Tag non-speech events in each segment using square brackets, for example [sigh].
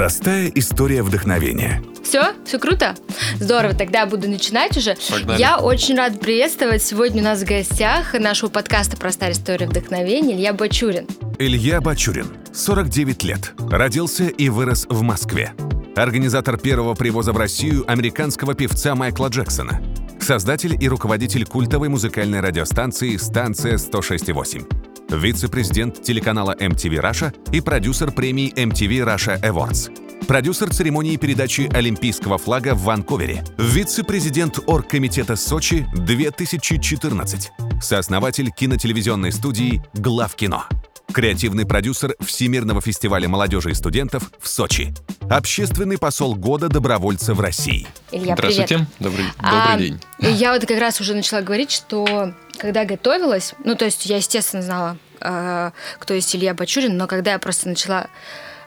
Простая история вдохновения. Все? Все круто? Здорово, тогда буду начинать уже. Погнали. Я очень рада приветствовать сегодня у нас в гостях нашего подкаста «Простая история вдохновения» Илья Бачурин. Илья Бачурин, 49 лет, родился и вырос в Москве. Организатор первого привоза в Россию американского певца Майкла Джексона. Создатель и руководитель культовой музыкальной радиостанции «Станция 106.8». Вице-президент телеканала MTV Russia и продюсер премии MTV Russia Awards. Продюсер церемонии передачи Олимпийского флага в Ванкувере. Вице-президент Оргкомитета Сочи 2014. Сооснователь кинотелевизионной студии «Главкино». Креативный продюсер Всемирного фестиваля молодежи и студентов в Сочи. Общественный посол года добровольца в России. Илья, Здравствуйте. привет. Добрый, А, добрый день. Я вот как раз уже начала говорить, что когда готовилась, ну, то есть я, естественно, знала, э, кто есть Илья Бачурин, но когда я просто начала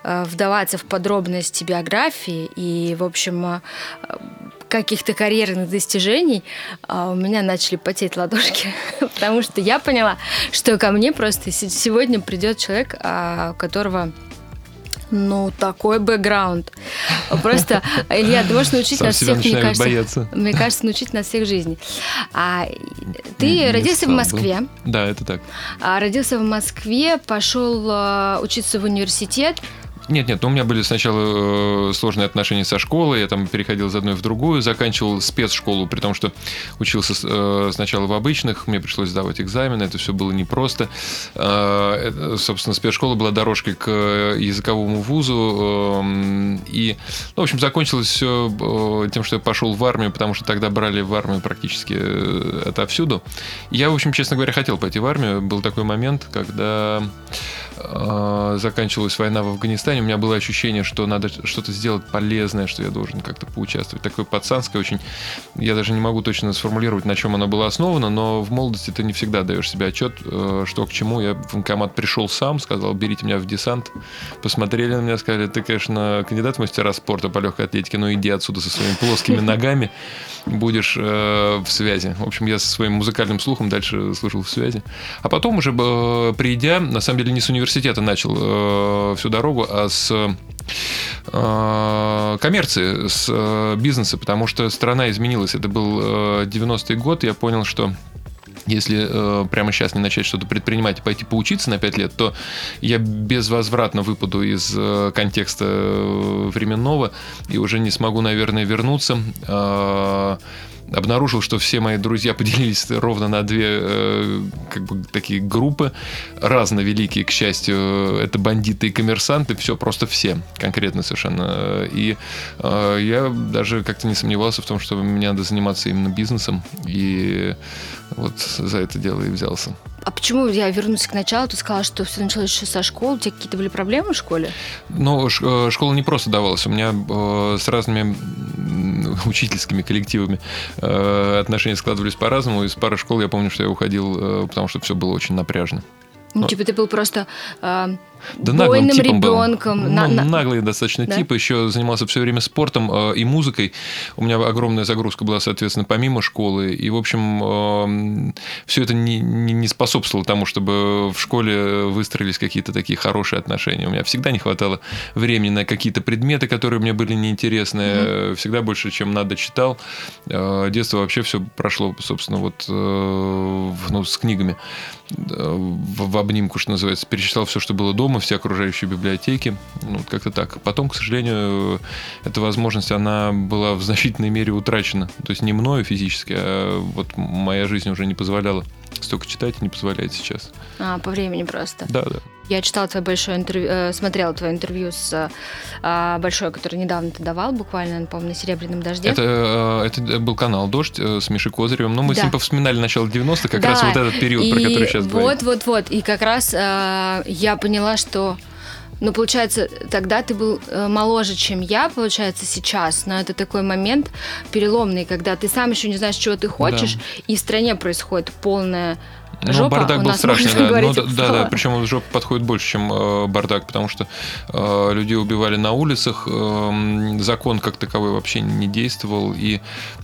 э, вдаваться в подробности биографии и, в общем, э, каких-то карьерных достижений, у меня начали потеть ладошки, [laughs] потому что я поняла, что ко мне просто се- сегодня придет человек, которого ну, такой бэкграунд. Просто, Илья, ты можешь научить Сам нас всех, мне кажется, бояться. мне кажется, научить нас всех жизни. А, ты Не родился в стал бы. Москве, Да, это так. а, родился в Москве, пошел а, учиться в университет. Нет, нет, у меня были сначала э, сложные отношения со школой, я там переходил из одной в другую, заканчивал спецшколу, при том, что учился э, сначала в обычных, мне пришлось сдавать экзамены, это все было непросто. Э, собственно, спецшкола была дорожкой к э, языковому вузу, эм, и, ну, в общем, закончилось все тем, что я пошел в армию, потому что тогда брали в армию практически э, отовсюду. Я, в общем, честно говоря, хотел пойти в армию. Был такой момент, когда э, заканчивалась война в Афганистане, у меня было ощущение, что надо что-то сделать полезное, что я должен как-то поучаствовать. Такое пацанское очень. Я даже не могу точно сформулировать, на чем оно было основано, но в молодости ты не всегда даешь себе отчет, э, что к чему. Я в военкомат пришел сам, сказал, берите меня в десант. Посмотрели на меня, сказали, ты, конечно, кандидат в мастера спорта по легкой атлетике, но иди отсюда со своими плоскими [laughs] ногами, будешь э, в связи. В общем, я со своим музыкальным слухом дальше служил в связи. А потом уже э, придя, на самом деле не с университета начал э, всю дорогу, а с э, коммерции, с э, бизнеса, потому что страна изменилась. Это был э, 90-й год, я понял, что если э, прямо сейчас не начать что-то предпринимать и пойти поучиться на 5 лет, то я безвозвратно выпаду из э, контекста э, временного и уже не смогу, наверное, вернуться. Э, обнаружил, что все мои друзья [laughs] поделились ровно на две э, как бы такие группы, разно великие, к счастью, это бандиты и коммерсанты, все просто все, конкретно совершенно. И э, я даже как-то не сомневался в том, что мне надо заниматься именно бизнесом, и вот за это дело и взялся. А почему я вернусь к началу? Ты сказала, что все началось еще со школы. У тебя какие-то были проблемы в школе? Но ш- э, школа не просто давалась. У меня э, с разными [laughs] учительскими коллективами э, отношения складывались по-разному. Из пары школ я помню, что я уходил, э, потому что все было очень напряжно. Ну, Ну, типа ты был просто э, Да наглым бойным типом был. ребенком. Ну, На- на- Наглый достаточно Да? тип. Еще занимался все время спортом э, и музыкой. У меня огромная загрузка была, соответственно, помимо школы. И, в общем, все это не, не- не способствовало тому, чтобы в школе выстроились какие-то такие хорошие отношения. У меня всегда не хватало времени на какие-то предметы, которые мне были неинтересны. Э, Всегда больше, чем надо, читал. Э, Детство вообще все прошло, собственно, вот э, ну, с книгами э, в, в обнимку, что называется. Перечитал все, что было дома, все окружающие библиотеки. Ну, вот как-то так. Потом, к сожалению, эта возможность, она была в значительной мере утрачена. То есть не мною физически, а вот моя жизнь уже не позволяла столько читать, не позволяет сейчас. А, по времени просто. Да, да. Я читала твое большое интервью, э, смотрела твое интервью с э, большое, которое недавно ты давал, буквально, по-моему, на Серебряном дожде. Это, э, это был канал «Дождь» э, с Мишей Козыревым. Но мы с Да. ним повспоминали начало 90-х, как Да, раз вот этот период, про и который сейчас говорим. Вот, вот, вот. И как раз э, я поняла, что ну, получается, тогда ты был э, моложе, чем я, получается, сейчас. Но это такой момент переломный, когда ты сам еще не знаешь, чего ты хочешь, и в стране происходит полная Ну, жопа бардак у был нас, страшный, [laughs] да. говорить, Ну, да, да, да. Причем жопа подходит больше, чем э, бардак, потому что э, людей убивали на улицах, э, закон как таковой вообще не действовал, и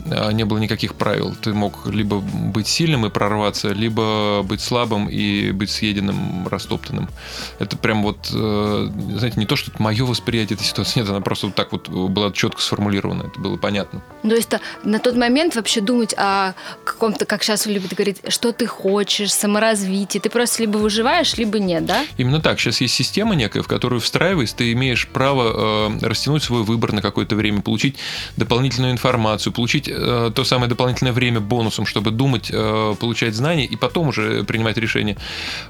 э, не было никаких правил. Ты мог либо быть сильным и прорваться, либо быть слабым и быть съеденным, растоптанным. Это прям вот, э, знаете, не то, что это мое восприятие этой ситуации, нет, она просто вот так вот была четко сформулирована, это было понятно. То есть а, на тот момент вообще думать о каком-то, как сейчас любят говорить, что ты хочешь, саморазвитии. Ты просто либо выживаешь, либо нет, да? Именно так. Сейчас есть система некая, в которую встраиваясь, ты имеешь право э, растянуть свой выбор на какое-то время, получить дополнительную информацию, получить э, то самое дополнительное время бонусом, чтобы думать, э, получать знания и потом уже принимать решения.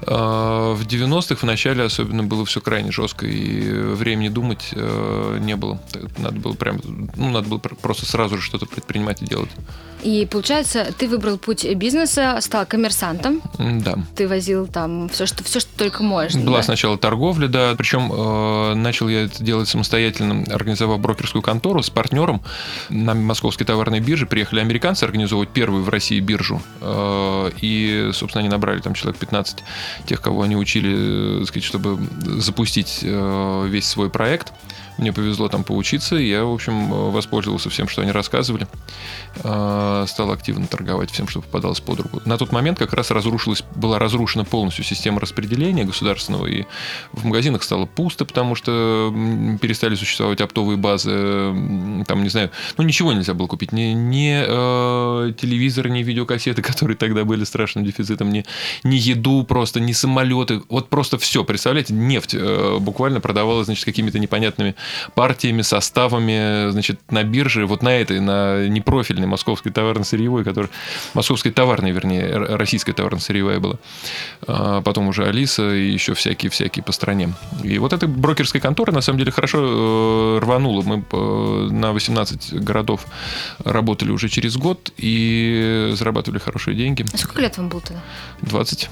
Э, в 90-х в начале особенно было все крайне жестко, и времени думать э, не было. Надо было прям, ну, надо было пр- просто сразу же что-то предпринимать и делать. И получается, ты выбрал путь бизнеса, стал коммерсантом, Да. ты возил там все, что, все, что только можно. Была да? сначала торговля, да. Причем э, начал я это делать самостоятельно, организовав брокерскую контору с партнером на московской товарной бирже. Приехали американцы организовывать первую в России биржу. Э, и, собственно, они набрали там человек 15 тех, кого они учили, э, так сказать, чтобы запустить э, весь свой проект. Мне повезло там поучиться, и я, в общем, э, воспользовался всем, что они рассказывали. Э, Стал активно торговать всем, что попадалось под руку. На тот момент как раз разрушилась, была разрушена полностью система распределения государственного, и в магазинах стало пусто, потому что перестали существовать оптовые базы, там, не знаю, ну, ничего нельзя было купить, ни, ни э, телевизор, ни видеокассеты, [laughs] которые тогда были страшным дефицитом, ни, ни еду просто, ни самолеты, вот просто все, представляете, нефть э, буквально продавалась, значит, какими-то непонятными партиями, составами, значит, на бирже, вот на этой, на непрофильной московской товарно-сырьевой, которая, московской товарной, вернее, российская товарно-сырьевая была. А Потом уже Алиса и еще всякие-всякие по стране. И вот эта брокерская контора, на самом деле, хорошо э, рванула. Мы э, на 18 городов работали уже через год и зарабатывали хорошие деньги. А Сколько лет вам было тогда? 20.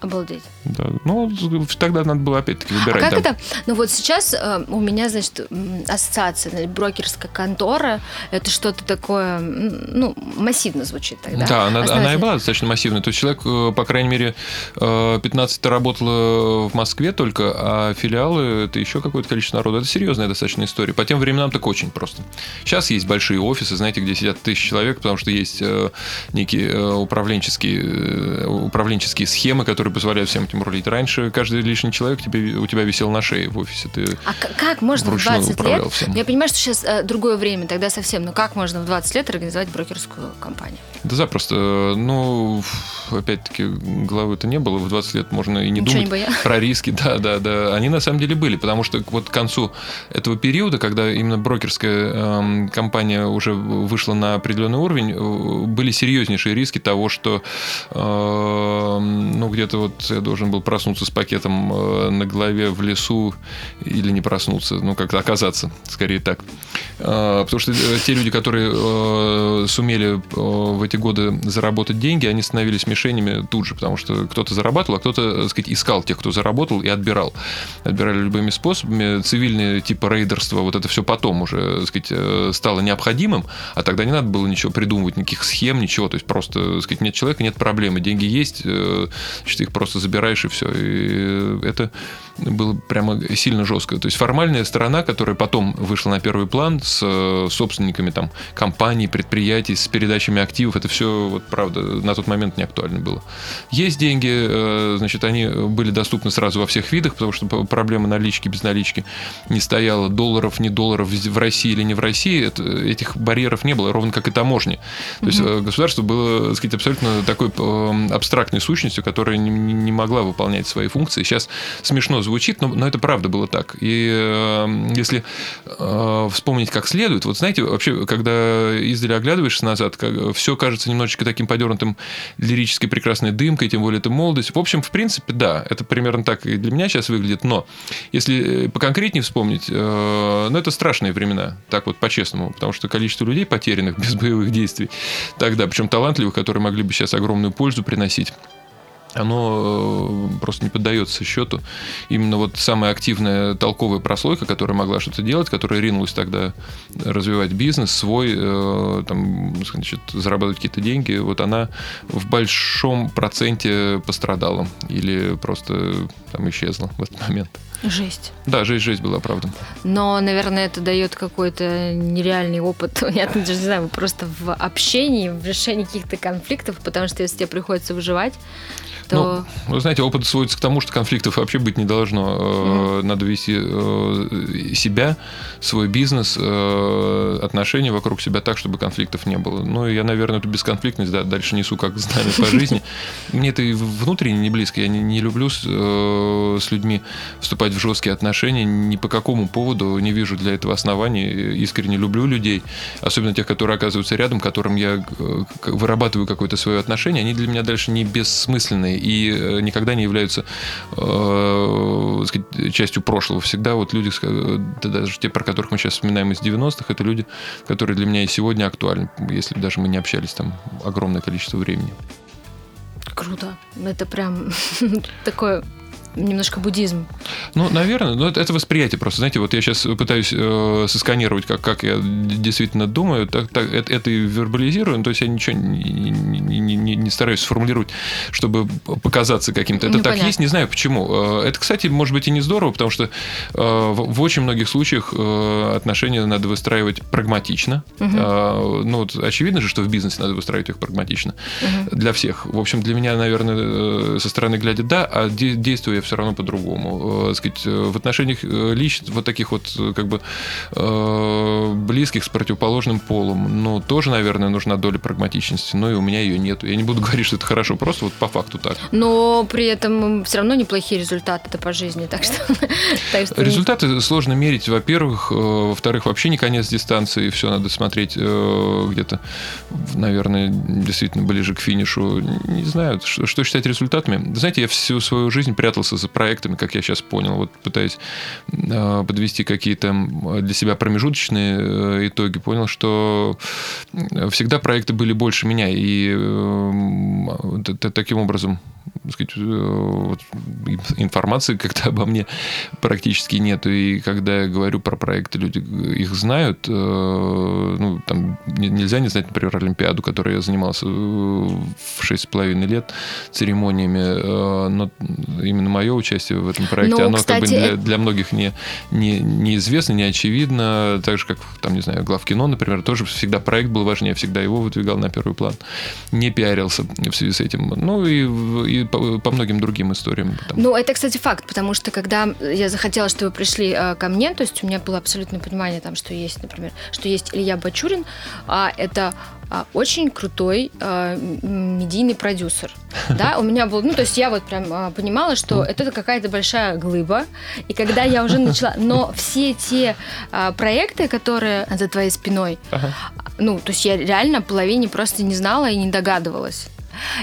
Обалдеть. Да. Ну, тогда надо было опять-таки А выбирать. как да. это? Ну вот сейчас э, у меня, значит, ассоциация, значит, брокерская контора, это что-то такое, ну, массивно звучит тогда. Да, она, она и была достаточно массивной. То есть человек, э, по крайней мере, э, 15 работало в Москве только, а филиалы это еще какое-то количество народу. Это серьезная достаточно история. По тем временам так очень просто. Сейчас есть большие офисы, знаете, где сидят тысячи человек, потому что есть э, некие э, управленческие, э, управленческие схемы, которые позволяют всем этим рулить. Раньше каждый лишний человек тебе, у тебя висел на шее в офисе. Ты А как можно в Вручную 20 управлял лет? всем. Я понимаю, что сейчас э, другое время, тогда совсем, но как можно в 20 лет организовать брокерскую компанию? Да запросто. Ну, опять-таки, головы-то не было. В 20 лет можно и не Ничего не думать боялась? про риски. Да, да, да. Они на самом деле были, потому что вот к концу этого периода, когда именно брокерская эм, компания уже вышла на определенный уровень, э, были серьезнейшие риски того, что эм, ну, где-то вот я должен был проснуться с пакетом э, на голове в лесу или не проснуться, ну, как-то оказаться, скорее так. Э, Потому что э, те люди, которые э, сумели в эти годы заработать деньги, они становились мишенями тут же, потому что кто-то зарабатывал, а кто-то, так сказать, искал тех, кто заработал, и отбирал. Отбирали любыми способами. Цивильные типа рейдерства, вот это все потом уже, так сказать, стало необходимым, а тогда не надо было ничего придумывать, никаких схем, ничего. То есть просто, так сказать, нет человека, нет проблемы. Деньги есть, значит, их просто забираешь и все. И это было прямо сильно жестко. То есть формальная сторона, которая потом вышла на первый план с э, собственниками там компаний, предприятий, с передачами активов, это все, вот правда, на тот момент не актуально было. Есть деньги, э, значит, они были доступны сразу во всех видах, потому что проблема налички, без налички не стояла. Долларов, не долларов в России или не в России, это- этих барьеров не было, ровно как и таможни. То есть э, государство было, так сказать, абсолютно такой абстрактной сущностью, которая не, не- могла выполнять свои функции. Сейчас смешно звучит, но, но это правда было так. И э, если э, вспомнить как следует, вот знаете, вообще, когда издали оглядываешься назад, все кажется немножечко таким подернутым лирической прекрасной дымкой, тем более это молодость. В общем, в принципе, да, это примерно так и для меня сейчас выглядит, но если э, поконкретнее вспомнить, э, ну, это страшные времена, так вот по-честному, потому что количество людей потерянных [laughs] без боевых действий тогда, причем талантливых, которые могли бы сейчас огромную пользу приносить, оно э, просто не поддается счету. Именно вот самая активная толковая прослойка, которая могла что-то делать, которая ринулась тогда развивать бизнес свой, э, там, значит, зарабатывать какие-то деньги, вот она в большом проценте пострадала или просто там исчезла в этот момент. Жесть. Да, жесть, жесть была, правда. Но, наверное, это дает какой-то нереальный опыт. [laughs] Я даже не знаю, просто в общении, в решении каких-то конфликтов, потому что если тебе приходится выживать, то... Ну, вы знаете, опыт сводится к тому, что конфликтов вообще быть не должно. Mm-hmm. Надо вести э, себя, свой бизнес, э, отношения вокруг себя так, чтобы конфликтов не было. Ну, я, наверное, эту бесконфликтность да, дальше несу как знамя по жизни. [laughs] Мне это и внутренне не близко. Я не, не люблю с, с людьми вступать в жесткие отношения. Ни по какому поводу не вижу для этого оснований. Искренне люблю людей, особенно тех, которые оказываются рядом, которым я вырабатываю какое-то свое отношение. Они для меня дальше не бессмысленные и э, никогда не являются э, сказать, частью прошлого. Всегда вот люди, даже те, про которых мы сейчас вспоминаем из 90-х, это люди, которые для меня и сегодня актуальны, если даже мы не общались там огромное количество времени. Круто. Это прям [laughs] такое немножко буддизм. Ну, наверное, но это, это восприятие просто. Знаете, вот я сейчас пытаюсь э, сосканировать, как, как я действительно думаю, так, так, это, это и вербализирую, то есть я ничего не, не, не, не стараюсь сформулировать, чтобы показаться каким-то. Это Непонятно. так есть, не знаю почему. Э, это, кстати, может быть и не здорово, потому что э, в, в очень многих случаях э, отношения надо выстраивать прагматично. Угу. Э, ну, вот очевидно же, что в бизнесе надо выстраивать их прагматично. Угу. Для всех. В общем, для меня, наверное, э, со стороны глядя, да, а де- действуя все равно по-другому. Э, сказать, э, в отношениях э, личных, вот таких вот как бы близких с противоположным полом, ну, тоже, наверное, нужна доля прагматичности, но и у меня ее нет. Я не буду [laughs] говорить, что это хорошо, просто вот по факту так. Но при этом все равно неплохие результаты это по жизни, так что... [laughs] Результаты сложно мерить, во-первых. Во-вторых, вообще не конец дистанции, все надо смотреть где-то, наверное, действительно ближе к финишу. Не знаю, что считать результатами. Знаете, я всю свою жизнь прятался за проектами, как я сейчас понял, вот пытаясь э, подвести какие-то для себя промежуточные э, итоги, понял, что всегда проекты были больше меня, и э, таким образом сказать, вот, информации как-то обо мне практически нету. И когда я говорю про проекты, люди их знают. Ну, там нельзя не знать, например, Олимпиаду, которой я занимался в 6,5 лет церемониями. Но именно мое участие в этом проекте, ну, оно кстати, как бы для, для многих не, не, неизвестно, не очевидно. Так же, как, там, не знаю, глав кино, например, тоже всегда проект был важнее, всегда его выдвигал на первый план. Не пиарился в связи с этим. Ну и, и по, по многим другим историям. Там. Ну, это, кстати, факт, потому что когда я захотела, чтобы вы пришли э, ко мне, то есть у меня было абсолютное понимание, там, что есть, например, что есть Илья Бачурин, а это а, очень крутой а, медийный продюсер. [laughs] Да, у меня был, ну, то есть я вот прям а, понимала, что это какая-то большая глыба, и когда я уже начала, [laughs] но все те а, проекты, которые за твоей спиной, ага. ну, то есть я реально половине просто не знала и не догадывалась.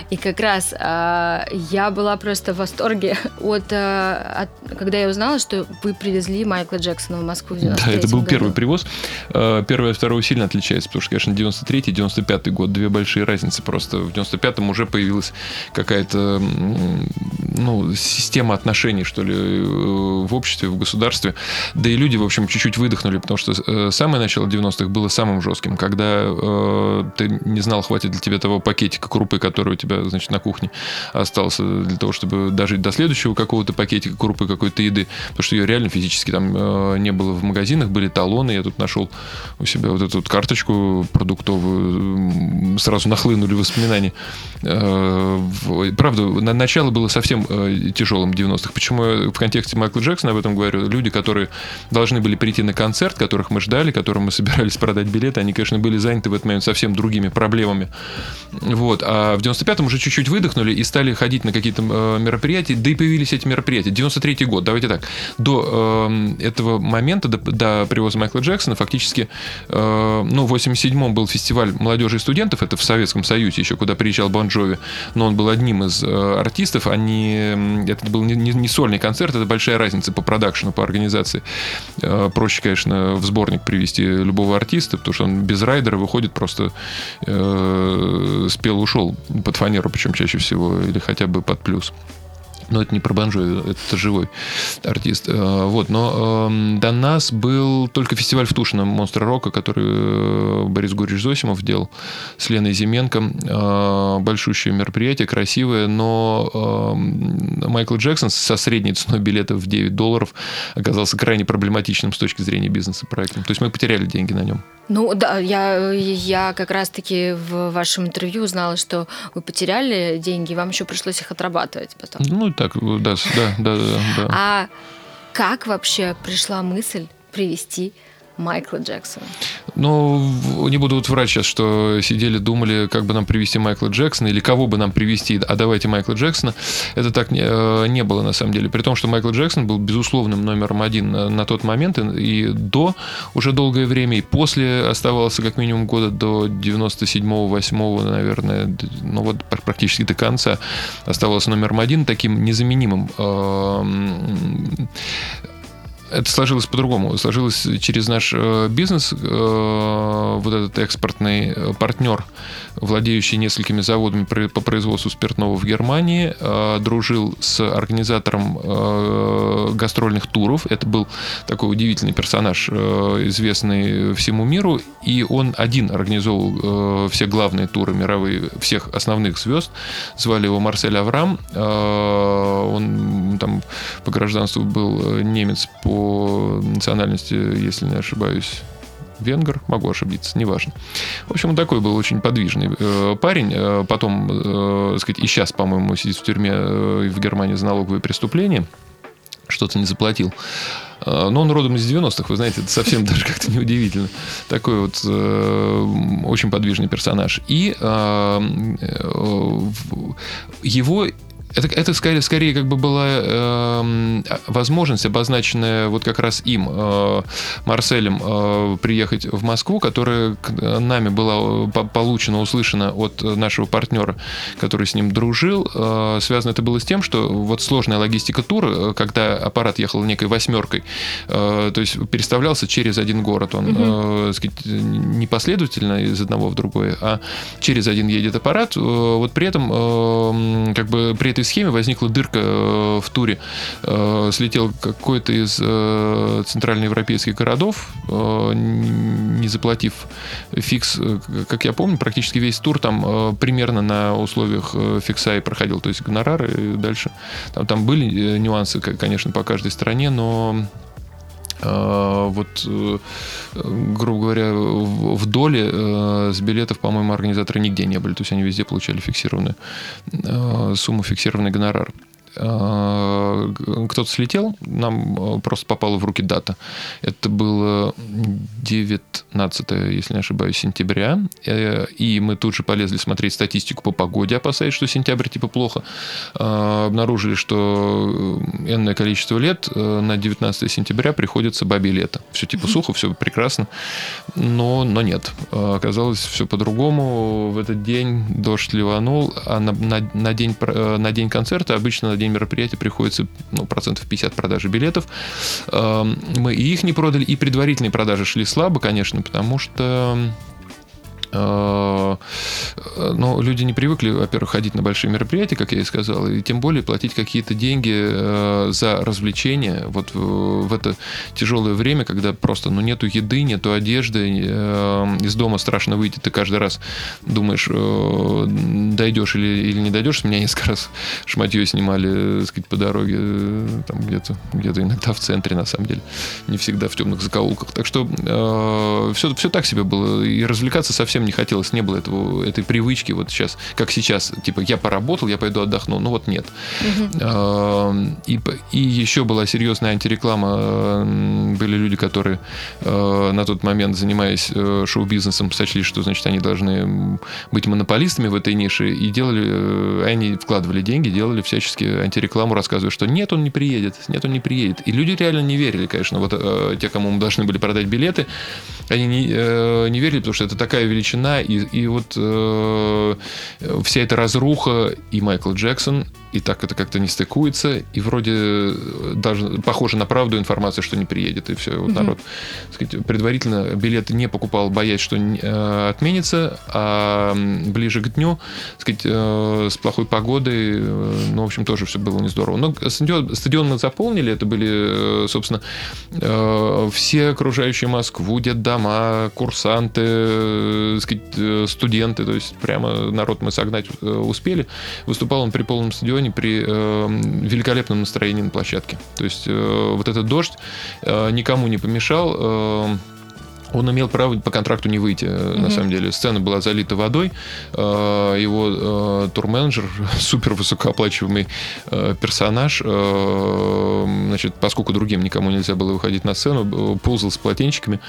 И как раз э, я была просто в восторге [laughs] от, э, от, когда я узнала, что вы привезли Майкла Джексона в Москву в Да, это был году. первый привоз. Первый от второго сильно отличается, потому что, конечно, 93-й, 95-й год, две большие разницы просто. В 95-м уже появилась какая-то ну, система отношений, что ли, э, в обществе, в государстве. Да и люди, в общем, чуть-чуть выдохнули, потому что э, самое начало 90-х было самым жестким, когда э, ты не знал, хватит для тебя того пакетика крупы, который который у тебя, значит, на кухне остался для того, чтобы дожить до следующего какого-то пакетика крупы, какой-то еды, потому что ее реально физически там э, не было в магазинах, были талоны, я тут нашел у себя вот эту вот карточку продуктовую, сразу нахлынули воспоминания. Э, правда, на начало было совсем э, тяжелым 90-х. Почему я в контексте Майкла Джексона об этом говорю? Люди, которые должны были прийти на концерт, которых мы ждали, которым мы собирались продать билеты, они, конечно, были заняты в этот момент совсем другими проблемами. Вот. А в 95-м уже чуть-чуть выдохнули и стали ходить на какие-то э, мероприятия, да и появились эти мероприятия. 93-й год, давайте так. До э, этого момента, до, до привоза Майкла Джексона, фактически, э, ну, в 87-м был фестиваль молодежи и студентов, это в Советском Союзе еще, куда приезжал Бон Джови, но он был одним из э, артистов, они не, это был не, не, не сольный концерт, это большая разница по продакшену, по организации. Э, проще, конечно, в сборник привести любого артиста, потому что он без райдера выходит просто э, спел, ушел под фанеру, причем чаще всего, или хотя бы под плюс. Но это не про банджо, это живой артист. Э, вот, но э, до нас был только фестиваль в Тушино Монстр Рока, который э, Борис Гурич Зосимов делал с Леной Зименко. Э, большущее мероприятие, красивое, но э, Майкл Джексон со средней ценой билета в 9 долларов оказался крайне проблематичным с точки зрения бизнеса проекта. То есть мы потеряли деньги на нем. Ну да, я, я как раз-таки в вашем интервью узнала, что вы потеряли деньги, вам еще пришлось их отрабатывать потом. Ну так, да, да, да, да. А как вообще пришла мысль привести Майкла Джексона? Ну, не буду вот врать сейчас, что сидели, думали, как бы нам привести Майкла Джексона или кого бы нам привести, а давайте Майкла Джексона. Это так не, э, не было на самом деле. При том, что Майкл Джексон был безусловным номером один на, на тот момент и до уже долгое время, и после оставался как минимум года до 97-го, 8 наверное, ну вот практически до конца оставался номером один таким незаменимым эм, это сложилось по-другому. Сложилось через наш э, бизнес, э, вот этот экспортный э, партнер, владеющий несколькими заводами по производству спиртного в Германии, дружил с организатором гастрольных туров. Это был такой удивительный персонаж, известный всему миру, и он один организовал все главные туры мировые всех основных звезд. Звали его Марсель Аврам. Он там по гражданству был немец по национальности, если не ошибаюсь, венгер, могу ошибиться, неважно. В общем, он такой был очень подвижный э, парень. Э, потом, э, сказать, и сейчас, по-моему, сидит в тюрьме э, в Германии за налоговые преступления. Что-то не заплатил. Э, но он родом из 90-х, вы знаете, это совсем [laughs] даже как-то неудивительно. Такой вот э, очень подвижный персонаж. И э, э, его это, это скорее, скорее как бы была э, возможность, обозначенная вот как раз им, э, Марселем, э, приехать в Москву, которая к нами была э, получена, услышана от нашего партнера, который с ним дружил. Э, связано это было с тем, что вот сложная логистика тура, э, когда аппарат ехал некой восьмеркой, э, то есть переставлялся через один город, он угу. э, сказать, не последовательно из одного в другой, а через один едет аппарат. Э, вот при этом, э, как бы при этой этой схеме возникла дырка э, в туре. Э, слетел какой-то из э, центральноевропейских городов, не заплатив фикс, как я помню, практически весь тур там примерно на условиях фикса и проходил, то есть гонорары и дальше. Там, там были нюансы, конечно, по каждой стране, но вот, грубо говоря, в доле с билетов, по-моему, организаторы нигде не были. То есть они везде получали фиксированную сумму, фиксированный гонорар. Э, кто-то слетел, нам э, просто попала в руки дата. Это было 19, если не ошибаюсь, сентября. Э, и мы тут же полезли смотреть статистику по погоде, опасаясь, что сентябрь типа плохо. Обнаружили, что энное количество лет на 19 сентября приходится бабе лето. Все типа сухо, все прекрасно. Но, но нет. Оказалось все по-другому. В этот день дождь ливанул, а на, на, на, день, на день концерта обычно на день мероприятия приходится ну, процентов 50 продажи билетов. Эм, мы и их не продали, и предварительные продажи шли слабо, конечно, потому что но люди не привыкли, во-первых, ходить на большие мероприятия, как я и сказал, и тем более платить какие-то деньги э, за развлечения вот в это тяжелое время, когда просто ну, нету еды, нету одежды, э, из дома страшно выйти, ты каждый раз думаешь, дойдешь или, или не дойдешь. С меня несколько раз шматье снимали, так сказать, по дороге, там где-то, где-то иногда в центре, на самом деле, не всегда в темных закоулках. Так что э, все, все так себе было, и развлекаться совсем совсем не хотелось, не было этого, этой привычки, вот сейчас, как сейчас, типа, я поработал, я пойду отдохну, ну вот нет. Угу. И, и еще была серьезная антиреклама, были люди, которые э, на тот момент, занимаясь э, шоу-бизнесом, сочли, что, значит, они должны быть монополистами в этой нише, и делали, э, они вкладывали деньги, делали всячески антирекламу, рассказывая, что нет, он не приедет, нет, он не приедет. И люди реально не верили, конечно, вот те, кому мы должны были продать билеты, они не, не верили, потому что это такая величина запрещена, и, и вот э, вся эта разруха, и Майкл Джексон, и так это как-то не стыкуется, и вроде даже похоже на правду информация, что не приедет, и все, вот mm-hmm. народ сказать, предварительно билеты не покупал, боясь, что э, отменится, а ближе к дню, сказать, э, с плохой погодой, э, ну, в общем, тоже все было не здорово. Но стадион, стадион мы заполнили, это были, э, собственно, э, все окружающие Москву, детдома, курсанты, э, сказать, студенты, то есть прямо народ мы согнать успели. Выступал он при полном стадионе, Барселоне при э, великолепном настроении на площадке. То есть э, вот этот дождь э, никому не помешал. Э, он имел право по контракту не выйти, mm-hmm. на самом деле. Сцена была залита водой. Э, его э, турменеджер, [laughs] супер высокооплачиваемый персонаж, значит, поскольку другим никому нельзя было выходить на сцену, ползал с полотенчиками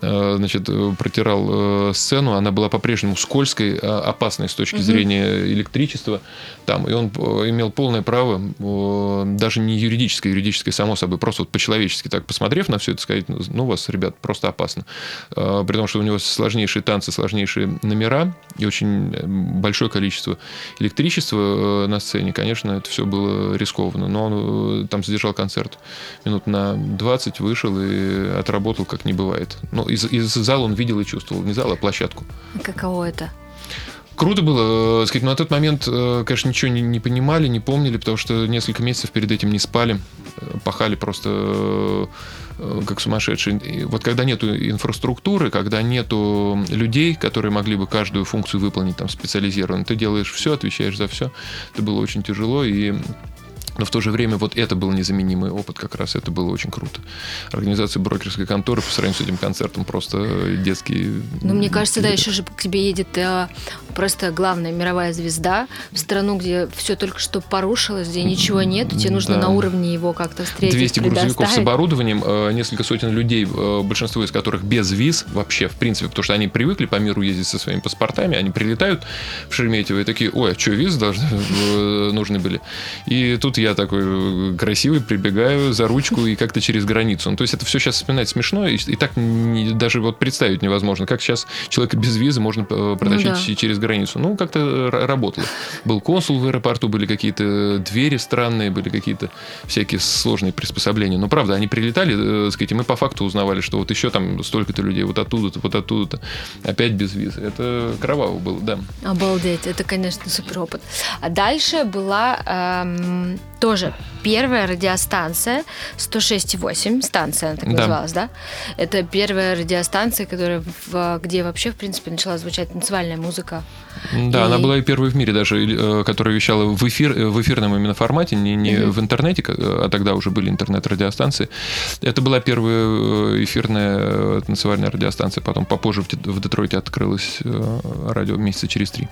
значит, э, протирал э, сцену, она была по-прежнему скользкой, опасной с точки зрения электричества. Там, и он имел полное право, даже не юридическое, юридическое само собой, просто вот по-человечески так посмотрев на все это, сказать, ну, у вас, ребят, просто опасно. При том, что у него сложнейшие танцы, сложнейшие номера и очень большое количество электричества на сцене, конечно, это все было рискованно. Но он там задержал концерт минут на 20, вышел и отработал, как не бывает. Ну, ну, из, из зала он видел и чувствовал. Не зал, а площадку. Каково это? Круто было, э, сказать, но на тот момент, э, конечно, ничего не, не понимали, не помнили, потому что несколько месяцев перед этим не спали, э, пахали просто как сумасшедшие. И вот когда нету инфраструктуры, когда нету людей, которые могли бы каждую функцию выполнить там специализированно, ты делаешь все, отвечаешь за все. Это было очень тяжело и но в то же время вот это был незаменимый опыт, как раз это было очень круто. Организация брокерской конторы по сравнению с этим концертом просто детский. Ну, мне кажется, да, еще же к тебе едет э, просто главная мировая звезда в страну, где все только что порушилось, где ничего нет, тебе нужно да. на уровне его как-то встретить. 200 грузовиков с оборудованием, э, несколько сотен людей, э, большинство из которых без виз вообще, в принципе, потому что они привыкли по миру ездить со своими паспортами, они прилетают в Шереметьево и такие, ой, а что, визы должны, э, нужны были? И тут я такой красивый прибегаю за ручку и как-то через границу. Ну, то есть это все сейчас вспоминать смешно, и, и так не, даже вот представить невозможно, как сейчас человека без визы можно протащить ну, да. через границу. Ну, как-то работало. Был консул в аэропорту, были какие-то двери странные, были какие-то всякие сложные приспособления. Но правда, они прилетали, э, так сказать, и мы по факту узнавали, что вот еще там столько-то людей, вот оттуда-то, вот оттуда-то, опять без визы. Это кроваво было, да. Обалдеть, это, конечно, супер опыт. А дальше была эм, тоже первая радиостанция 106,8, станция она так да. называлась, да? Это первая радиостанция, которая в, где вообще, в принципе, начала звучать танцевальная музыка. Да, и... она была и первой в мире даже, э, которая вещала в, эфир, в эфирном именно формате, не, не mm-hmm. в интернете, а тогда уже были интернет-радиостанции. Это была первая э, эфирная э, танцевальная радиостанция, потом попозже в, в Детройте открылось радио месяца через три.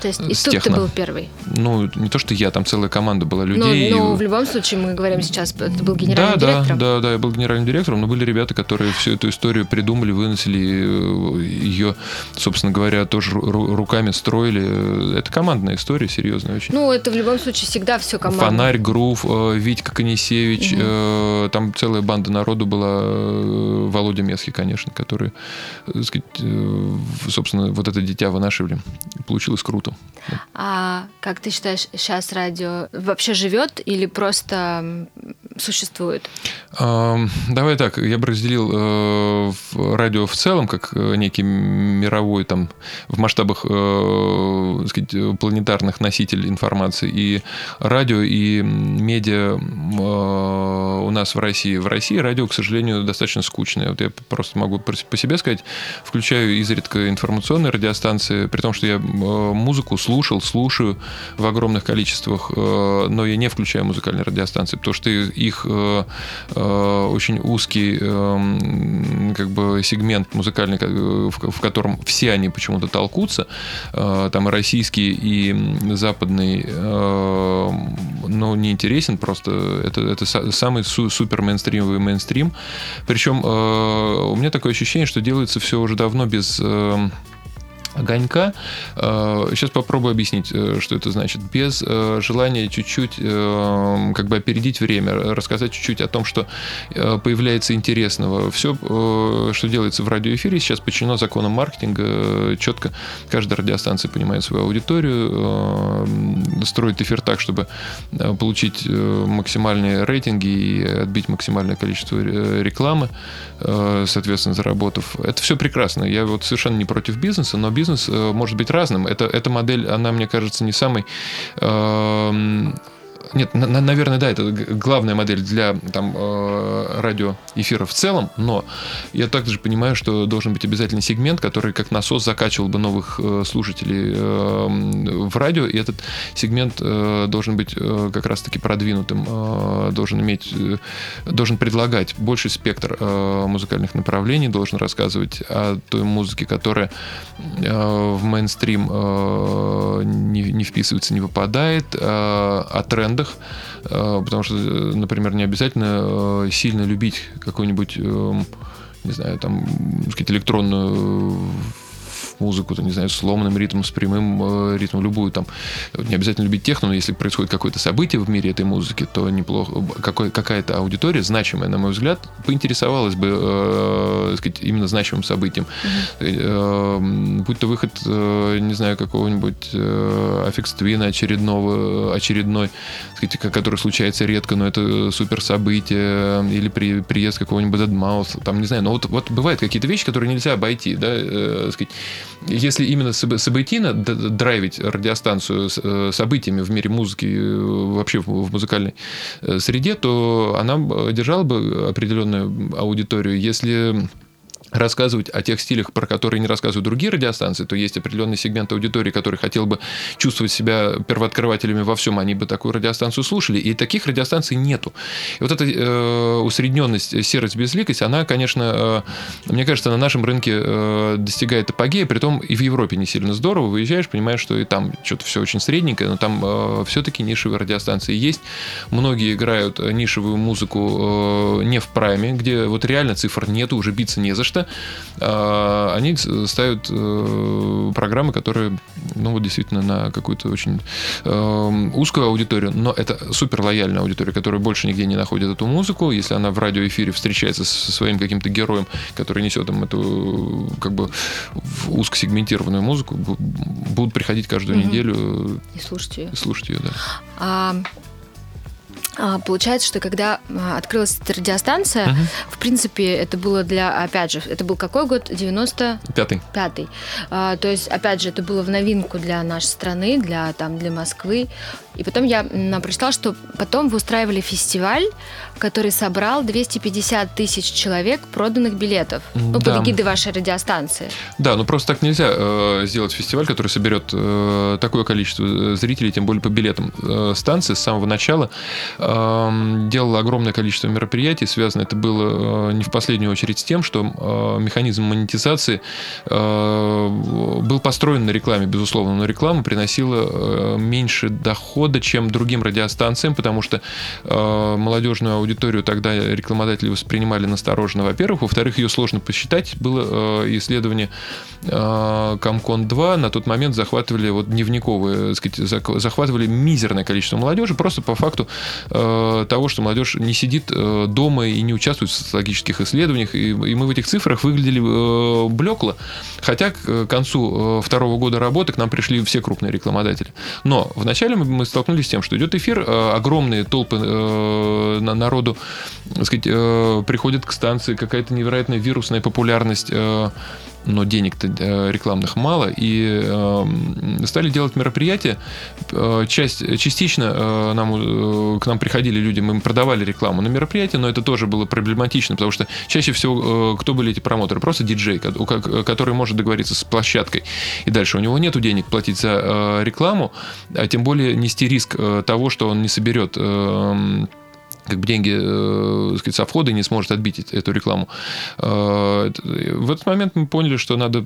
То есть и тут техно. ты был первый? Ну, не то, что я, там целая команда была людей. Ну, ну в любом случае, мы говорим сейчас, ты был генеральным да, директором? Да, да, да, я был генеральным директором, но были ребята, которые всю эту историю придумали, выносили ее, собственно говоря, тоже руками строили. Это командная история, серьезная очень. Ну, это в любом случае всегда все командно. Фонарь, Грув, э, Витька Конисевич, угу. там целая банда народу была, э, Володя Месхи, конечно, который, сказать, собственно, вот это дитя вынашивали. Получилось круто. А как ты считаешь, сейчас радио вообще живет или просто существует? Давай так, я бы разделил э, радио в целом как э, некий мировой там в масштабах э, сказать, планетарных носитель информации и радио и медиа у нас в России. В России радио, к сожалению, достаточно скучное. Вот я просто могу по себе сказать, включаю изредка информационные радиостанции, при том, что я музыку слушал, слушаю в огромных количествах, но я не включаю музыкальные радиостанции, потому что их Э, очень узкий как бы сегмент музыкальный, в котором все они почему-то толкутся, э, там и российские, и западный, э, но не интересен просто. Это, это самый супер мейнстримовый мейнстрим. Причем у меня такое ощущение, что делается все уже давно без огонька. Сейчас попробую объяснить, что это значит. Без желания чуть-чуть как бы опередить время, рассказать чуть-чуть о том, что появляется интересного. Все, что делается в радиоэфире, сейчас подчинено законам маркетинга. Четко каждая радиостанция понимает свою аудиторию, строит эфир так, чтобы получить максимальные рейтинги и отбить максимальное количество рекламы, соответственно, заработав. Это все прекрасно. Я вот совершенно не против бизнеса, но бизнес э, может быть разным. Это, эта модель, она, мне кажется, не самой э, нет, на, наверное, да, это главная модель для там, э, радиоэфира в целом, но я также понимаю, что должен быть обязательный сегмент, который как насос закачивал бы новых э, слушателей э, в радио, и этот сегмент э, должен быть э, как раз-таки продвинутым, э, должен иметь, э, должен предлагать больший спектр э, музыкальных направлений, должен рассказывать о той музыке, которая э, в мейнстрим э, не, не вписывается, не выпадает, э, о трендах, трендах, э, потому что, например, не обязательно э, сильно любить какой-нибудь, эм, не знаю, там, сказать, электронную музыку, то, не знаю, с ломаным ритмом, с прямым э, ритмом, любую там. Не обязательно любить техно, но если происходит какое-то событие в мире этой музыки, то неплохо, какой, какая-то аудитория, значимая, на мой взгляд, поинтересовалась бы, э, сказать, именно значимым событием. Mm-hmm. Э, будь то выход, э, не знаю, какого-нибудь э, Affix Twin очередного, очередной, сказать, который случается редко, но это супер событие, или при, приезд какого-нибудь Dead Mouse, там, не знаю, но вот, вот бывают какие-то вещи, которые нельзя обойти, да, э, сказать, если именно событийно драйвить радиостанцию э, событиями в мире музыки, э, вообще в музыкальной э, среде, то она держала бы определенную аудиторию. Если рассказывать о тех стилях, про которые не рассказывают другие радиостанции, то есть определенный сегмент аудитории, который хотел бы чувствовать себя первооткрывателями во всем, они бы такую радиостанцию слушали, и таких радиостанций нету. И вот эта э, усредненность, серость, безликость, она, конечно, э, мне кажется, на нашем рынке э, достигает апогея, том и в Европе не сильно здорово, выезжаешь, понимаешь, что и там что-то все очень средненькое, но там э, все-таки нишевые радиостанции есть, многие играют нишевую музыку э, не в прайме, где вот реально цифр нету, уже биться не за что, а, они ставят э, программы, которые, ну, вот действительно на какую-то очень эм, узкую аудиторию, но это супер лояльная аудитория, которая больше нигде не находит эту музыку. Если она в радиоэфире встречается со своим каким-то героем, который несет им эту как бы узкосегментированную музыку, будут приходить каждую угу. неделю и слушать ее. И слушать ее, да. А, получается, что когда а, открылась эта радиостанция, угу. в принципе, это было для, опять же, это был какой год? 90? Пятый. Пятый. А, то есть, опять же, это было в новинку для нашей страны, для, там, для Москвы. И потом я прочитала, что потом вы устраивали фестиваль, который собрал 250 тысяч человек проданных билетов. Ну, да. под эгидой вашей радиостанции. Да, ну просто так нельзя э, сделать фестиваль, который соберет э, такое количество э, зрителей, тем более по билетам. Э, станция с самого начала э, делала огромное количество мероприятий. Связано это было э, не в последнюю очередь с тем, что э, механизм монетизации э, был построен на рекламе, безусловно, но реклама приносила э, меньше дохода, чем другим радиостанциям, потому что э, молодежную аудиторию тогда рекламодатели воспринимали настороженно, во-первых. Во-вторых, ее сложно посчитать. Было э, исследование э, Комкон-2. На тот момент захватывали вот дневниковые, сказать, захватывали мизерное количество молодежи просто по факту э, того, что молодежь не сидит дома и не участвует в социологических исследованиях. И, мы в этих цифрах выглядели блекло. Хотя к концу второго года работы к нам пришли все крупные рекламодатели. Но вначале мы столкнулись с тем, что идет эфир, огромные толпы народа народу, так сказать, э, приходит к станции какая-то невероятная вирусная популярность э, но денег-то э, рекламных мало, и э, стали делать мероприятия. Э, часть, частично э, нам, к нам приходили люди, мы им продавали рекламу на мероприятия, но это тоже было проблематично, потому что чаще всего кто были эти промоутеры? Просто диджей, который может договориться с площадкой, и дальше у него нет денег платить за рекламу, а тем более нести риск того, что он не соберет э, как бы деньги э, сказать, со входа не сможет отбить эту рекламу. Э, в этот момент мы поняли, что надо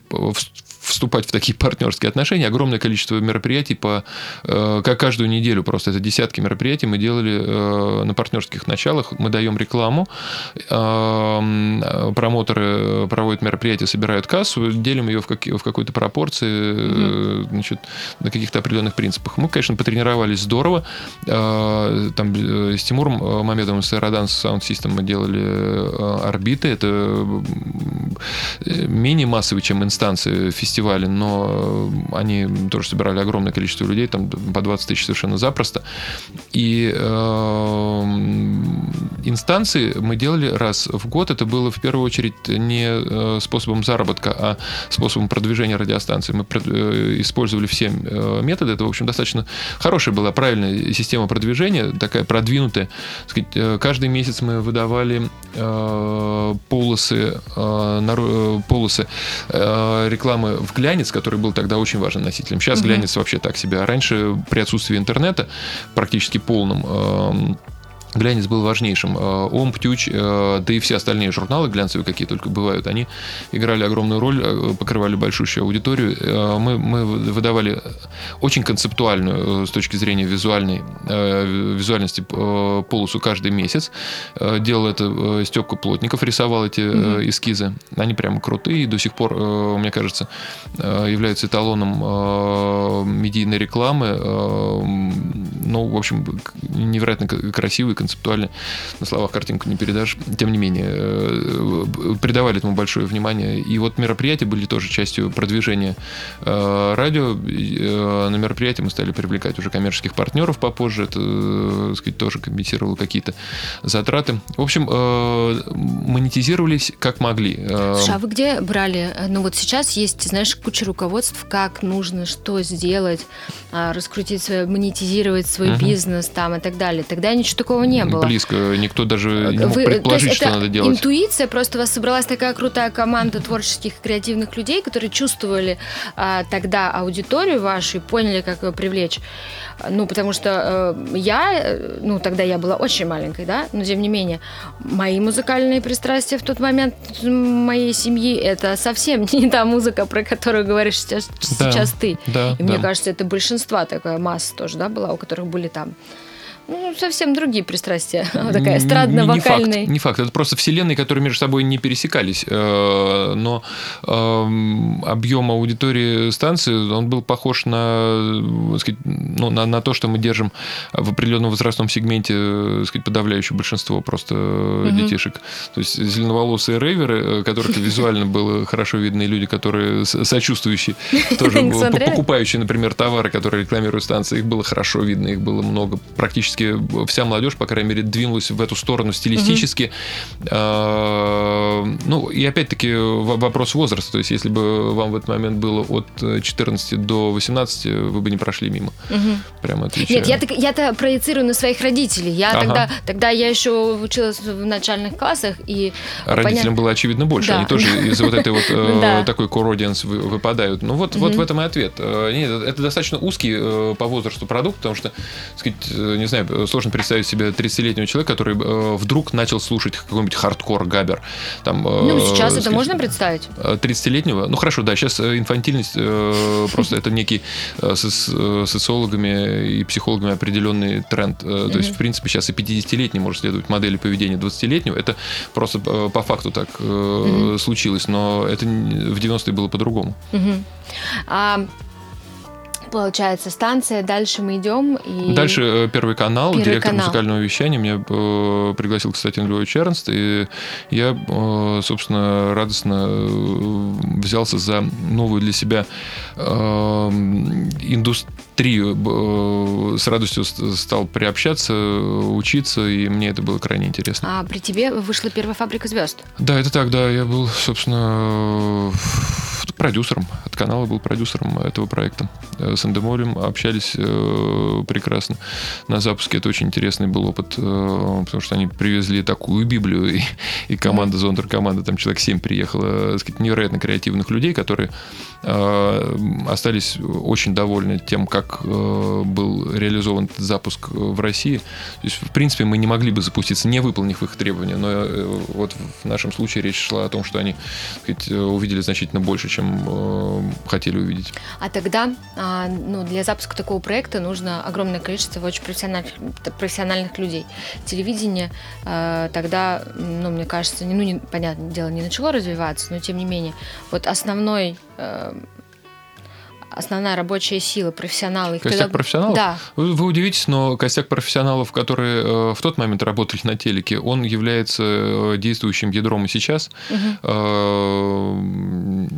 вступать в такие [laughs] партнерские отношения. Огромное количество мероприятий по как каждую неделю просто это десятки мероприятий мы делали на партнерских началах. Мы даем рекламу, промоторы проводят мероприятия, собирают кассу, делим ее в, как, в какой-то пропорции, mm-hmm. значит, на каких-то определенных принципах. Мы, конечно, потренировались здорово. Там с Тимуром Мамедовым с Aerodance Sound System мы делали орбиты. Это менее массовые, чем инстанции фестиваля, но они тоже собирали огромное количество людей, там по 20 тысяч совершенно запросто. И э, инстанции мы делали раз в год. Это было в первую очередь не э, способом заработка, а способом продвижения радиостанции. Мы э, использовали все э, методы. Это, в общем, достаточно хорошая была, правильная система продвижения, такая продвинутая. Каждый месяц мы выдавали полосы, полосы рекламы в глянец, который был тогда очень важным носителем. Сейчас угу. глянец вообще так себе. А раньше при отсутствии интернета практически полном эм, Глянец был важнейшим. Э, Ом, Птюч, э, да и все остальные журналы глянцевые, какие только бывают, они играли огромную роль, э, покрывали большущую аудиторию. Мы, мы выдавали очень концептуальную с точки зрения визуальной, визуальности полосу каждый месяц. Делал это Степка Плотников, рисовал эти mm-hmm. эскизы. Они прямо крутые и до сих пор, мне кажется, являются эталоном медийной рекламы. Ну, в общем, невероятно красивый, концептуально на словах картинку не передашь. Тем не менее, э, придавали этому большое внимание. И вот мероприятия были тоже частью продвижения э, радио. Э, на мероприятии мы стали привлекать уже коммерческих партнеров попозже. Это, так сказать, тоже компенсировало какие-то затраты. В общем, монетизировались как могли. Слушай, а вы где брали? Ну вот сейчас есть, знаешь, куча руководств, как нужно, что сделать, а, раскрутить свое, монетизировать свой uh-huh. бизнес там и так далее. Тогда ничего такого не не было. Близко. Никто даже не мог Вы, предположить, что надо делать. Интуиция, просто у вас собралась такая крутая команда творческих креативных людей, которые чувствовали а, тогда аудиторию вашу и поняли, как ее привлечь. Ну, потому что э, я, ну, тогда я была очень маленькой, да, но тем не менее, мои музыкальные пристрастия в тот момент моей семьи это совсем [laughs] не та музыка, про которую говоришь сейчас, да, сейчас ты. Да, и да. мне кажется, это большинство такая масса тоже, да, была, у которых были там ну, совсем другие пристрастия. [laughs] Такая эстрадно-вокальная. Не, не, факт, не факт. Это просто вселенные, которые между собой не пересекались. Э, но эм, объем аудитории станции, он был похож на, сказать, ну, на, на то, что мы держим в определенном возрастном сегменте сказать, подавляющее большинство просто угу. детишек. То есть зеленоволосые рейверы, э, которых визуально было хорошо видно, и люди, которые сочувствующие, [laughs] тоже покупающие, например, товары, которые рекламируют станции, их было хорошо видно, их было много практически практически вся молодежь, по крайней мере, двинулась в эту сторону стилистически. Угу. Ну, и опять-таки вопрос возраста. То есть, если бы вам в этот момент было от 14 до 18, вы бы не прошли мимо. Угу. Прямо отвечаю. Нет, я-то, я-то проецирую на своих родителей. Я ага. тогда, тогда я еще училась в начальных классах. И Родителям понятно... было очевидно больше. Да. Они тоже из вот этой вот [laughs] э, такой core выпадают. Ну, вот, в этом и ответ. Э, нет, это достаточно узкий э, по возрасту продукт, потому что, сказать, не знаю, Э, сложно представить себе 30-летнего человека, который э, вдруг начал слушать какой-нибудь хардкор габер. Там, э, ну, сейчас сказать, это можно представить? 30-летнего? Ну, хорошо, да, сейчас инфантильность [laughs] просто это некий социологами и психологами определенный тренд. То есть, в принципе, сейчас и 50-летний может следовать модели поведения 20-летнего. Это просто по факту так случилось, но это в 90-е было по-другому. А получается, станция, дальше мы идем. И... Дальше э, Первый канал, первый директор канал. музыкального вещания. Меня э, пригласил, кстати, Львович Эрнст, и я, э, собственно, радостно э, взялся за новую для себя э, индустрию. Э, с радостью стал приобщаться, учиться, и мне это было крайне интересно. А при тебе вышла первая фабрика звезд? Да, это так, да. Я был, собственно, продюсером. От канала был продюсером этого проекта. С Эндемолем общались э, прекрасно на запуске. Это очень интересный был опыт, э, потому что они привезли такую Библию, и, и команда, Зондер команда, там человек 7 приехало, так сказать, невероятно креативных людей, которые э, остались очень довольны тем, как э, был реализован этот запуск в России. То есть, в принципе, мы не могли бы запуститься, не выполнив их требования, но э, вот в нашем случае речь шла о том, что они сказать, увидели значительно больше, чем э, хотели увидеть. А тогда а, ну, для запуска такого проекта нужно огромное количество очень профессиональных, профессиональных людей. Телевидение тогда, ну, мне кажется, ну, не, понятное дело, не начало развиваться, но тем не менее, вот основной э, основная рабочая сила, профессионалы. Костяк когда... профессионалов? Да. Вы, вы удивитесь, но костяк профессионалов, которые э, в тот момент работали на телеке, он является э, действующим ядром и сейчас. Угу.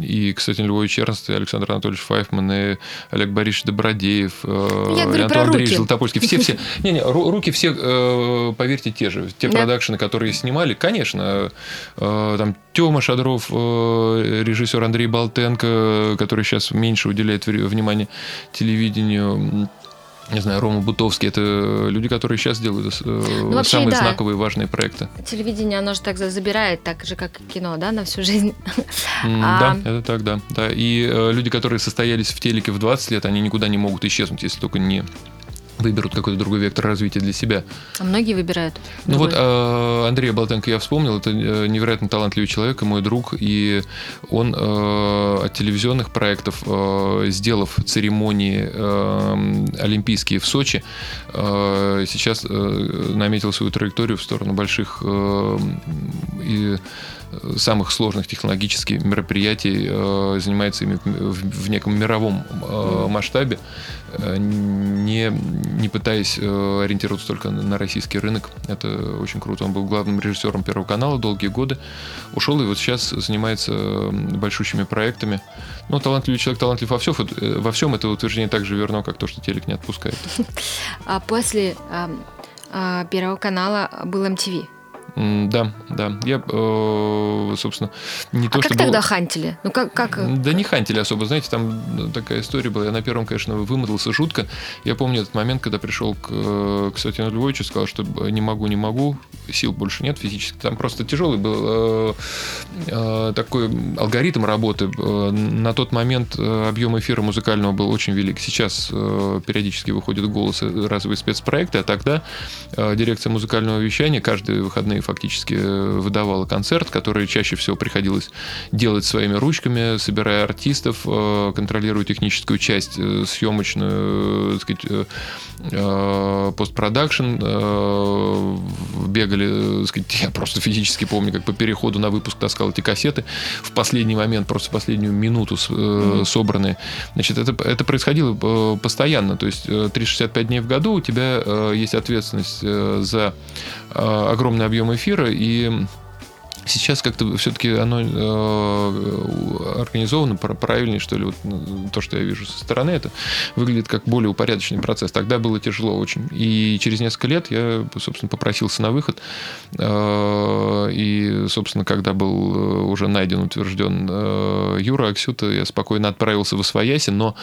И, кстати, Львович Чернст, и Александр Анатольевич Файфман, и Олег Борисович Добродеев, Я говорю Антон Андреевич. Золотопольский. Все, все. [laughs] Не-не, руки все, поверьте, те же. Те да. продакшены, которые снимали, конечно, там Тёма Шадров, режиссер Андрей Болтенко, который сейчас меньше уделяет внимание телевидению не знаю, Рома Бутовский, это люди, которые сейчас делают э, ну, вообще, самые да. знаковые важные проекты. Телевидение, оно же так забирает, так же, как и кино, да, на всю жизнь. Да, а... это так, да. да. И э, люди, которые состоялись в телеке в 20 лет, они никуда не могут исчезнуть, если только не выберут какой-то другой вектор развития для себя. А многие выбирают. Ну другой. вот э, Андрея Болтенко я вспомнил, это э, невероятно талантливый человек и мой друг, и он э, от телевизионных проектов, э, сделав церемонии э, олимпийские в Сочи, э, сейчас э, наметил свою траекторию в сторону больших э, и самых сложных технологических мероприятий, э, занимается ими в, неком мировом э, масштабе, э, не, не пытаясь ориентироваться только на российский рынок. Это очень круто. Он был главным режиссером Первого канала долгие годы. Ушел и вот сейчас занимается большущими проектами. Ну, талантливый человек талантлив во всем. Во всем это утверждение так же верно, как то, что телек не отпускает. [laughs] А после Первого канала был MTV. Да, да. Я, э, собственно, не а то, как что... тогда хантили? Ну, как, как... Да не хантили особо. Знаете, там такая история была. Я на первом, конечно, вымотался жутко. Я помню этот момент, когда пришел к, э, к Сатину Львовичу, сказал, что не могу, не могу, сил больше нет физически. Там просто тяжелый был э, такой алгоритм работы. На тот момент объем эфира музыкального был очень велик. Сейчас периодически выходят голосы разовые спецпроекты, а тогда дирекция музыкального вещания каждые выходные фактически э, выдавала концерт, который чаще всего приходилось делать своими ручками, собирая артистов, э, контролируя техническую часть, э, съемочную, так сказать, постпродакшн, бегали, так сказать, я просто физически помню, как по переходу на выпуск таскал эти кассеты, в последний момент, просто в последнюю минуту mm-hmm. собранные. Значит, это, это происходило постоянно, то есть 365 дней в году у тебя есть ответственность за огромный объем эфира, и Сейчас как-то все-таки оно э, организовано правильнее, что ли, вот ну, то, что я вижу со стороны, это выглядит как более упорядоченный процесс. Тогда было тяжело очень. И через несколько лет я, собственно, попросился на выход. Э, и, собственно, когда был э, уже найден, утвержден э, Юра Аксюта, я спокойно отправился в Освояси, но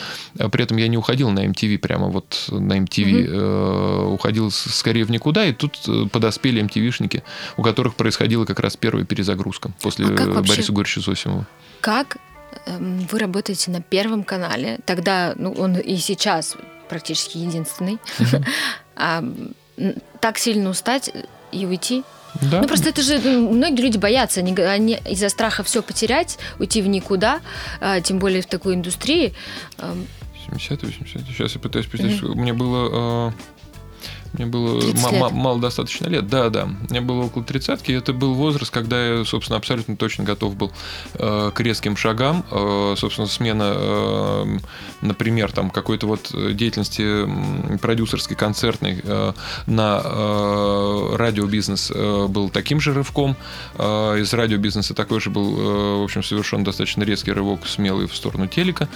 при этом я не уходил на MTV, прямо вот на MTV. Угу. Э, уходил скорее в никуда, и тут подоспели MTV-шники, у которых происходило как раз первое перезагрузка после а Бориса Горича Зосимова. Как эм, вы работаете на Первом канале? Тогда, ну, он и сейчас практически единственный. [laughs] а, так сильно устать и уйти? Да. Ну просто это же ну, многие люди боятся, они, они из-за страха все потерять, уйти в никуда, а, тем более в такой индустрии. 70 80 Сейчас я пытаюсь представить, mm-hmm. мне было а, мне было мало достаточно лет, да, да. Мне было около тридцатки, это был возраст, когда я, собственно, абсолютно точно готов был э, к резким шагам. Э, собственно, смена, э, например, там какой-то вот деятельности продюсерской, концертной э, на э, радиобизнес э, был таким же рывком. Э, из радиобизнеса такой же был, э, в общем, совершен достаточно резкий рывок, смелый в сторону телека.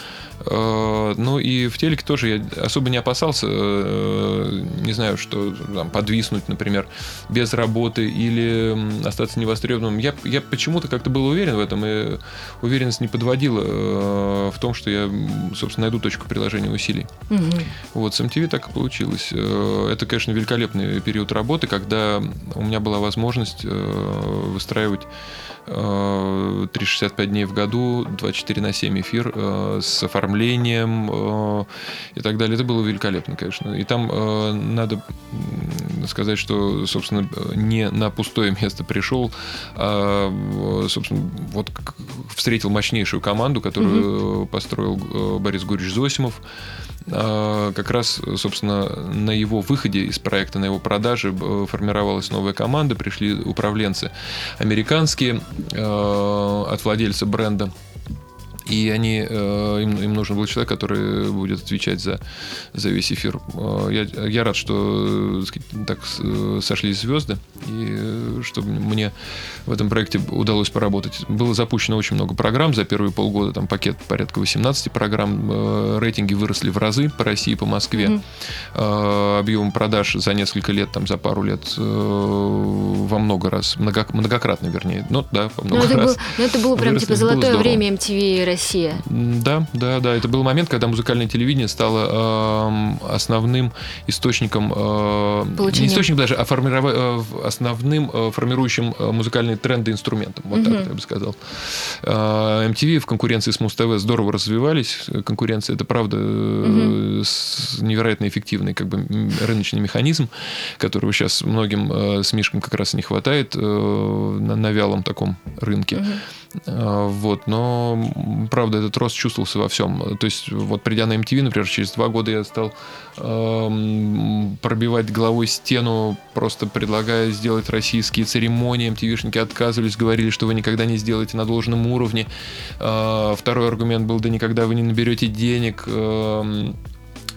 Э, ну и в телеке тоже я особо не опасался, э, не знаю, что там, подвиснуть, например, без работы или остаться невостребованным. Я, я почему-то как-то был уверен в этом, и уверенность не подводила э, в том, что я, собственно, найду точку приложения усилий. Угу. Вот с MTV так и получилось. Это, конечно, великолепный период работы, когда у меня была возможность выстраивать 365 дней в году, 24 на 7 эфир э, с оформлением э, и так далее. Это было великолепно, конечно. И там э, надо сказать, что, собственно, не на пустое место пришел, а, собственно, вот встретил мощнейшую команду, которую угу. построил э, Борис Гурьевич Зосимов. А, как раз, собственно, на его выходе из проекта, на его продаже формировалась новая команда, пришли управленцы американские э, от владельца бренда и они, э, им, им нужен был человек, который будет отвечать за, за весь эфир. Э, я, я рад, что сказать, так сошлись звезды, и э, что мне в этом проекте удалось поработать. Было запущено очень много программ за первые полгода, там пакет порядка 18 программ, рейтинги выросли в разы по России, по Москве. Mm-hmm. Объем продаж за несколько лет, там за пару лет во много раз, много, многократно, вернее. Ну да, во много но раз. Был, но это было прям типа золотое время MTV России Россия. Да, да, да. Это был момент, когда музыкальное телевидение стало э, основным источником, э, не источником даже, а формиров... Э, основным э, формирующим э, музыкальные тренды инструментом. Вот угу. так я бы сказал. Э, MTV в конкуренции с Муз-ТВ здорово развивались. Конкуренция это правда угу. невероятно эффективный как бы рыночный механизм, которого сейчас многим э, смешкам как раз не хватает э, на, на вялом таком рынке. Угу. А, вот, но, правда, этот рост чувствовался во всем. То есть, вот придя на MTV, например, через два года я стал э, пробивать головой стену, просто предлагая сделать российские церемонии. MTV-шники отказывались, говорили, что вы никогда не сделаете на должном уровне. Э, второй аргумент был, да никогда вы не наберете денег. Э,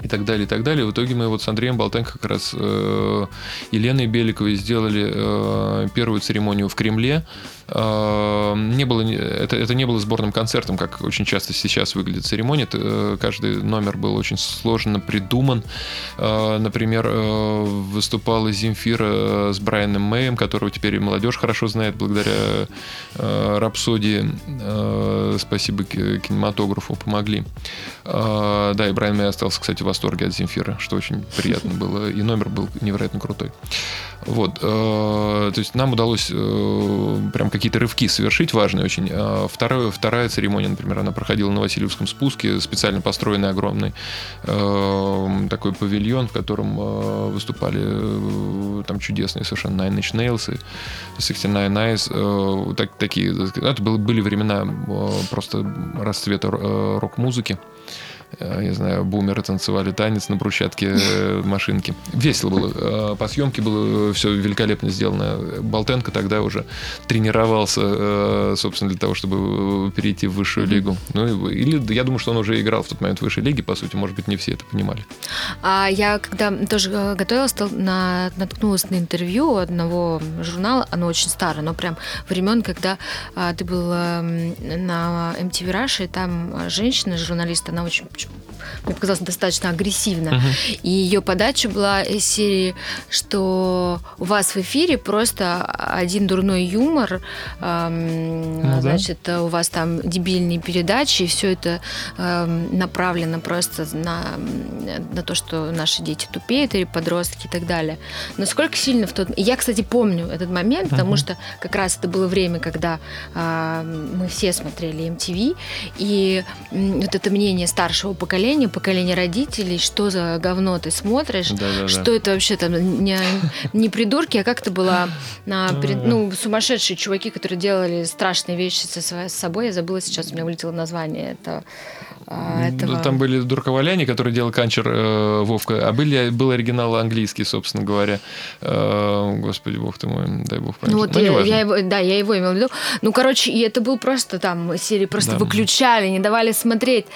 и так далее, и так далее. В итоге мы вот с Андреем Болтенко как раз э, Еленой Беликовой сделали э, первую церемонию в Кремле. Э, не было, это, это не было сборным концертом, как очень часто сейчас выглядит церемония. Э, каждый номер был очень сложно придуман. Э, например, выступала Земфира с Брайаном Мэем, которого теперь и молодежь хорошо знает благодаря Рапсодии. Спасибо кинематографу, помогли. Да, и Брайан Мэй остался, кстати, в восторге от Земфира, что очень приятно было. И номер был невероятно крутой. Вот. Э, то есть нам удалось э, прям какие-то рывки совершить важные очень. Э, второе, вторая церемония, например, она проходила на Васильевском спуске, специально построенный огромный такой павильон, в котором выступали там чудесные совершенно Nine Inch Nails и 69 Eyes. Так, такие, это были времена просто расцвета рок-музыки. Э, я знаю, бумеры танцевали танец на брусчатке э, машинки. Весело было. Э, по съемке было все великолепно сделано. Болтенко тогда уже тренировался, собственно, для того, чтобы перейти в высшую лигу. Ну, или я думаю, что он уже играл в тот момент в высшей лиге, по сути, может быть, не все это понимали. А я, когда тоже готовилась, на, наткнулась на интервью одного журнала, оно очень старое, но прям времен, когда ты был на MTV Russia, и там женщина, журналист, она очень ótimo. Мне показалось, достаточно агрессивно. Uh-huh. И ее подача была из серии, что у вас в эфире просто один дурной юмор, эм, ну, значит, да. у вас там дебильные передачи, и все это эм, направлено просто на, на то, что наши дети тупеют или подростки и так далее. Насколько сильно в тот... Я, кстати, помню этот момент, uh-huh. потому что как раз это было время, когда э, мы все смотрели MTV, и вот это мнение старшего поколения, поколение родителей, что за говно ты смотришь, да, да, что да. это вообще там не, не придурки, а как то была на, ну, сумасшедшие чуваки, которые делали страшные вещи со с собой. Я забыла сейчас, у меня вылетело название. Это этого... Там были дурковаляне, которые делал Канчер э, Вовка, а были, был оригинал английский, собственно говоря. Э, господи, бог ты мой, дай бог памяти. Ну, вот я, я его, да, я его имел в виду. Ну, короче, и это был просто там, серии просто да. выключали, не давали смотреть.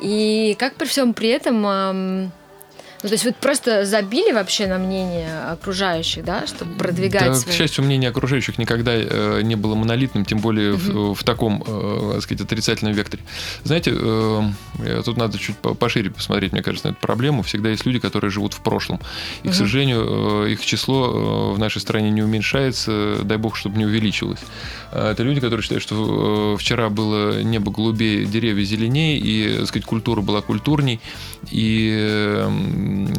И как при всем при этом... Э, ну, то есть вы просто забили вообще на мнение окружающих, да, чтобы продвигать да, свои... к счастью, мнение окружающих никогда э, не было монолитным, тем более угу. в, в таком, э, так сказать, отрицательном векторе. Знаете, э, тут надо чуть пошире посмотреть, мне кажется, на эту проблему. Всегда есть люди, которые живут в прошлом. И, угу. к сожалению, э, их число э, в нашей стране не уменьшается, дай бог, чтобы не увеличилось. А это люди, которые считают, что э, вчера было небо голубее, деревья зеленее, и, так сказать, культура была культурней, и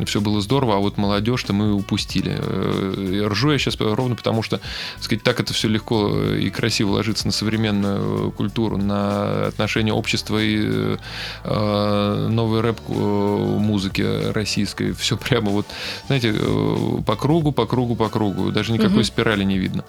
все было здорово, а вот молодежь-то мы упустили. Э, ржу я сейчас ровно потому, что, так сказать, так это все легко и красиво ложится на современную культуру, на отношения общества и э, новой рэп-музыки российской. Все прямо вот, знаете, по кругу, по кругу, по кругу. Даже никакой угу. спирали не видно.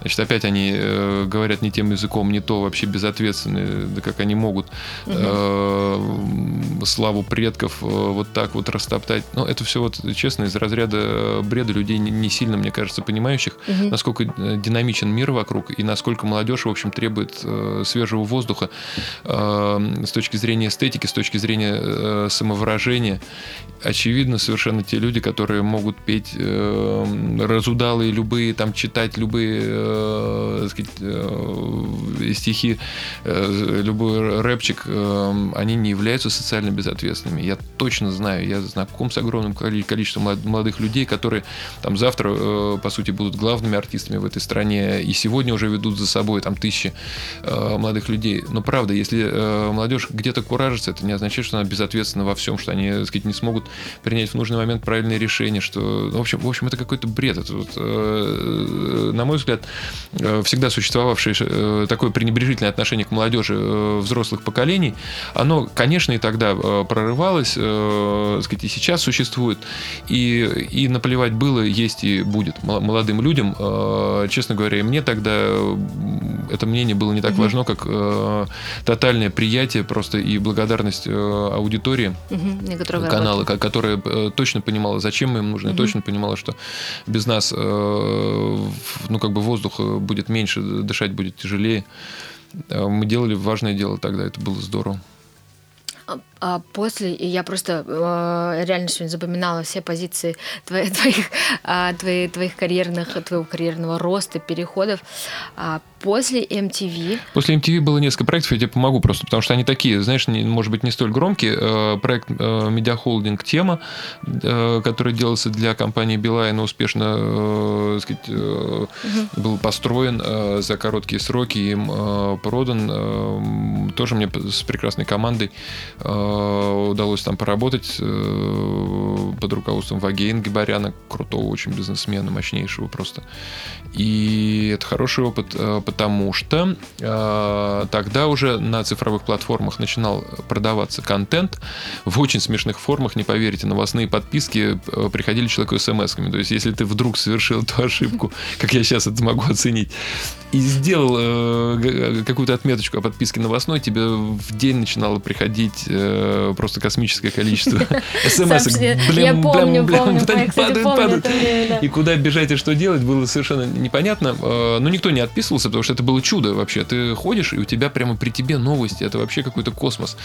Значит, опять они э, говорят не тем языком, не то вообще безответственные, да как они могут угу. э, славу предков э, вот так вот растоптать. Но это все вот честно из разряда бреда людей не, сильно, мне кажется, понимающих, угу. насколько э, динамичен мир вокруг и насколько молодежь, в общем, требует э, свежего воздуха э, с точки зрения эстетики, с точки зрения э, самовыражения. Очевидно, совершенно те люди, которые могут петь э, разудалые любые, там читать любые э, э, сказать, э, стихи, э, любой рэпчик, э, они не являются социально безответственными. Я точно знаю, я знаком с огромным количеством молодых людей, которые там завтра, э, по сути, будут главными артистами в этой стране и сегодня уже ведут за собой там тысячи э, молодых людей. Но правда, если э, молодежь где-то куражится, это не означает, что она безответственна во всем, что они, так сказать, не смогут принять в нужный момент правильные решения, что, ну, в общем, в общем, это какой-то бред. Это вот, э, на мой взгляд, Э, всегда существовавшее э, такое пренебрежительное отношение к молодежи э, взрослых поколений, оно, конечно, и тогда прорывалось, сказать, и сейчас существует, и, и наплевать было, есть и будет молодым людям. Честно говоря, мне тогда это мнение было не так угу. важно, как тотальное приятие просто и благодарность аудитории угу. канала, которая точно понимала, зачем мы им нужны, угу. точно понимала, что без нас, ну, как бы воздух будет меньше, дышать будет тяжелее. Э, мы делали важное дело тогда, это было здорово. А, а после я просто э, реально сегодня запоминала все позиции [laughs] твоих, твоих, э, твоих, твоих карьерных, твоего карьерного роста, переходов. А после MTV... После MTV было несколько проектов, я тебе помогу просто, потому что они такие, знаешь, не, может быть, не столь громкие. Э, проект э, Медиахолдинг «Тема», э, который делался для компании Билайн, успешно э, сказать, э, угу. был построен э, за короткие сроки, им э, продан. Э, тоже мне с прекрасной командой Э, удалось там поработать э, под руководством Вагейн Гибаряна, крутого очень бизнесмена, мощнейшего просто. И это хороший опыт, э, потому что тогда уже на цифровых платформах начинал продаваться контент в очень смешных формах, не поверите, новостные подписки приходили человеку смс-ками. То есть, если ты вдруг совершил эту ошибку, как я сейчас это могу оценить, и сделал э, какую-то отметочку о подписке новостной, тебе в день начинало приходить э, просто космическое количество [laughs] [laughs] смс Я помню, помню. И куда бежать и что делать, было совершенно непонятно. Э, но никто не отписывался, потому что это было чудо вообще. Ты ходишь, и у тебя прямо при тебе новости. Это вообще какой-то космос.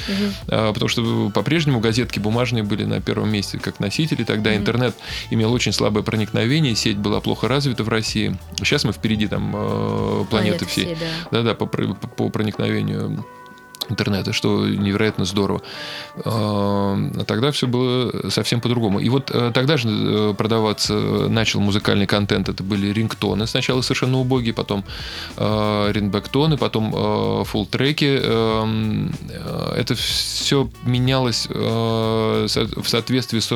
Э, потому что по-прежнему газетки бумажные были на первом месте как носители. Тогда интернет имел очень слабое проникновение, сеть была плохо развита в России. Сейчас мы впереди там э, планеты, всей. Да-да, по, по проникновению интернета, что невероятно здорово. А тогда все было совсем по-другому. И вот э, тогда же э, продаваться начал музыкальный контент. Это были рингтоны. Сначала совершенно убогие, потом э, рингбэктоны, потом фулл-треки. Эм, это все менялось в соответствии с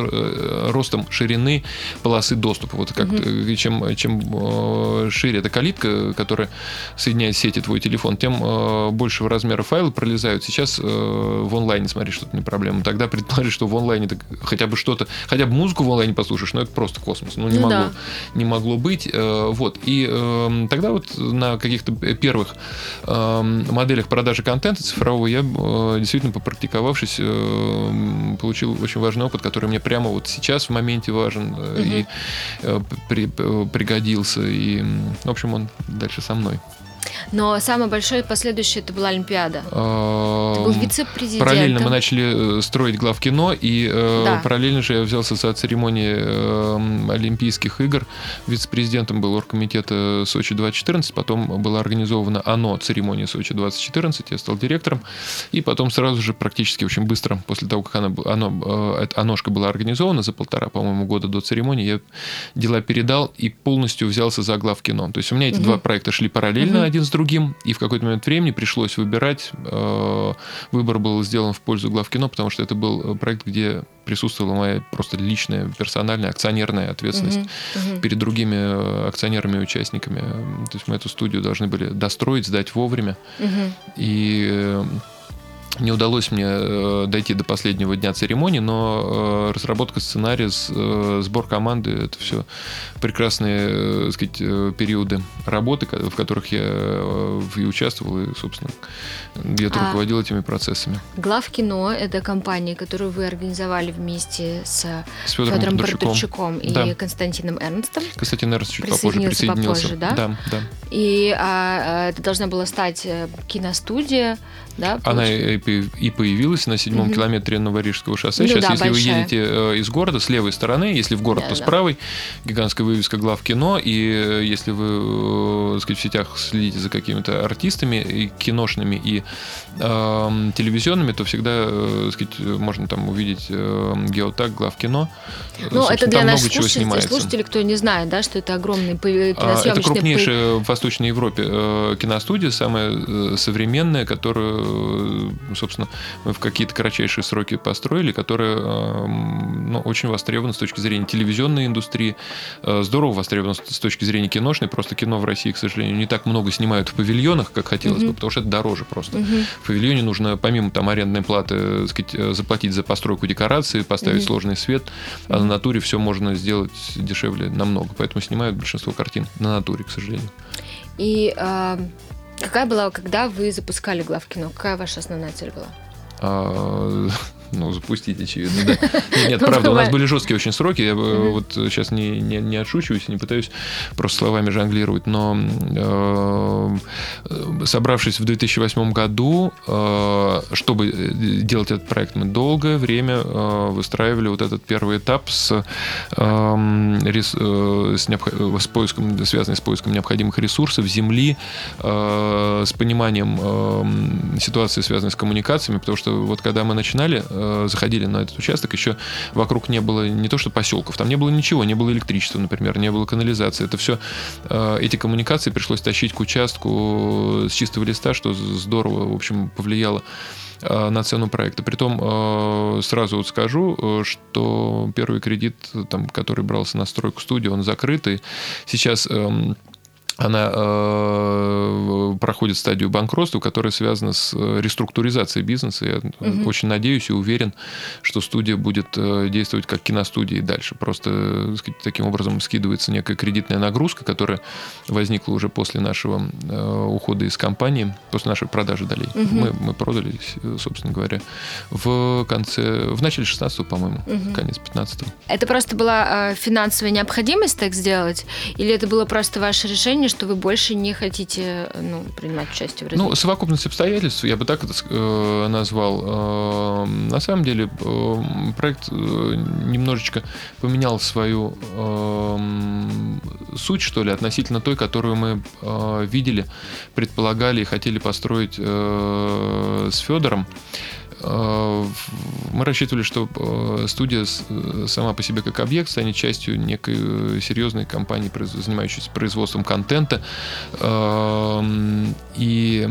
ростом ширины полосы доступа. Вот как mm-hmm. чем, чем шире эта калитка, которая соединяет сети твой телефон, тем большего размера файла пролезает вылезают. Сейчас э, в онлайне смотреть что-то не проблема. Тогда предположить, что в онлайне хотя бы что-то, хотя бы музыку в онлайне послушаешь, но это просто космос. Ну, не, ну, могло, да. не могло быть. Э, вот. И э, тогда вот на каких-то первых э, моделях продажи контента цифрового я э, действительно попрактиковавшись э, получил очень важный опыт, который мне прямо вот сейчас в моменте важен э, угу. и э, при, э, пригодился. И, в общем, он дальше со мной. Но самый большой последующий это была Олимпиада. Ты был вице-президентом. Параллельно мы начали э, строить главкино, и э, да. параллельно же я взялся за церемонии э, Олимпийских игр. Вице-президентом был оргкомитета Сочи 2014, потом была организована ОНО, церемония Сочи 2014, я стал директором, и потом сразу же практически очень быстро, после того, как она, оно, ОНОшка была организована за полтора, по-моему, года до церемонии, я дела передал и полностью взялся за главкино. То есть у меня эти угу. два проекта шли параллельно угу. Один с другим, и в какой-то момент времени пришлось выбирать. Э, выбор был сделан в пользу главкино, потому что это был проект, где присутствовала моя просто личная, персональная, акционерная ответственность uh-huh, uh-huh. перед другими э, акционерами и участниками. То есть мы эту студию должны были достроить, сдать вовремя. Uh-huh. И э, не удалось мне э, дойти до последнего дня церемонии, но э, разработка сценария, э, сбор команды — это все прекрасные так сказать, периоды работы, в которых я и участвовал, и, собственно, где-то а руководил этими процессами. Глав кино — это компания, которую вы организовали вместе с, с Федором, Федором Бондарчуком и да. Константином Эрнстом. Константин Эрнст чуть попозже присоединился. Попозже, да? Да, да. И а, это должна была стать киностудия, да? Она и, и появилась на седьмом угу. километре Новорижского шоссе. Ну, Сейчас, да, если большая. вы едете э, из города, с левой стороны, если в город, да, то да. с правой, гигантская вывеска глав кино. И э, если вы э, сказать, в сетях следите за какими-то артистами, и киношными, и э, телевизионными, то всегда так сказать, можно там увидеть э, геотаг глав кино. Ну, это для наших слушателей, слушателей, кто не знает, да, что это огромный киносъемочный... Это крупнейшая в Восточной Европе киностудия, самая современная, которая Э, собственно, мы в какие-то кратчайшие сроки построили, которые ну, очень востребованы с точки зрения телевизионной индустрии, э, здорово востребованы с точки зрения киношной, просто кино в России, к сожалению, не так много снимают в павильонах, как хотелось mm-hmm. бы, потому что это дороже просто. Mm-hmm. В павильоне нужно, помимо там арендной платы, э, сказать, заплатить за постройку декорации, поставить mm-hmm. сложный свет, а на натуре все можно сделать дешевле намного, поэтому снимают большинство картин на натуре, к сожалению. И э, Какая была, когда вы запускали главкино? Какая ваша основная цель была? [laughs] Ну, запустить, очевидно, да. [laughs] Нет, нет правда, у нас были жесткие очень сроки. Я вот сейчас не, не, не отшучиваюсь, не пытаюсь просто словами жонглировать, но э, собравшись в 2008 году, э, чтобы делать этот проект, мы долгое время э, выстраивали вот этот первый этап с, рес, с, необх... с поиском, связанный с поиском необходимых ресурсов, земли, с пониманием ситуации, связанной с коммуникациями, потому что вот когда мы начинали, э, заходили на этот участок, еще вокруг не было не то что поселков, там не было ничего, не было электричества, например, не было канализации. Это все, э, эти коммуникации пришлось тащить к участку с чистого листа, что здорово, в общем, повлияло э, на цену проекта. Притом э, сразу вот скажу, э, что первый кредит, там, который брался на стройку студии, он закрытый. Сейчас эм, она э, проходит стадию банкротства, которая связана с э, реструктуризацией бизнеса. Я угу. очень надеюсь и уверен, что студия будет э, действовать как киностудия и дальше. Просто сказать, таким образом скидывается некая кредитная нагрузка, которая возникла уже после нашего ухода из компании, после нашей продажи долей. Угу. Мы, мы продались, собственно говоря, в конце, в начале 16 по-моему, угу. конец 15 -го. Это просто была финансовая необходимость так сделать? Или это было просто ваше решение, что вы больше не хотите ну, принимать участие в развитии? Ну, совокупность обстоятельств, я бы так это э, назвал. Э, на самом деле, э, проект немножечко поменял свою э, суть, что ли, относительно той, которую мы э, видели, предполагали и хотели построить э, с Федором. Э, мы рассчитывали, что э, студия э, сама по себе как объект станет частью некой серьезной компании, занимающейся производством контента. Эм, и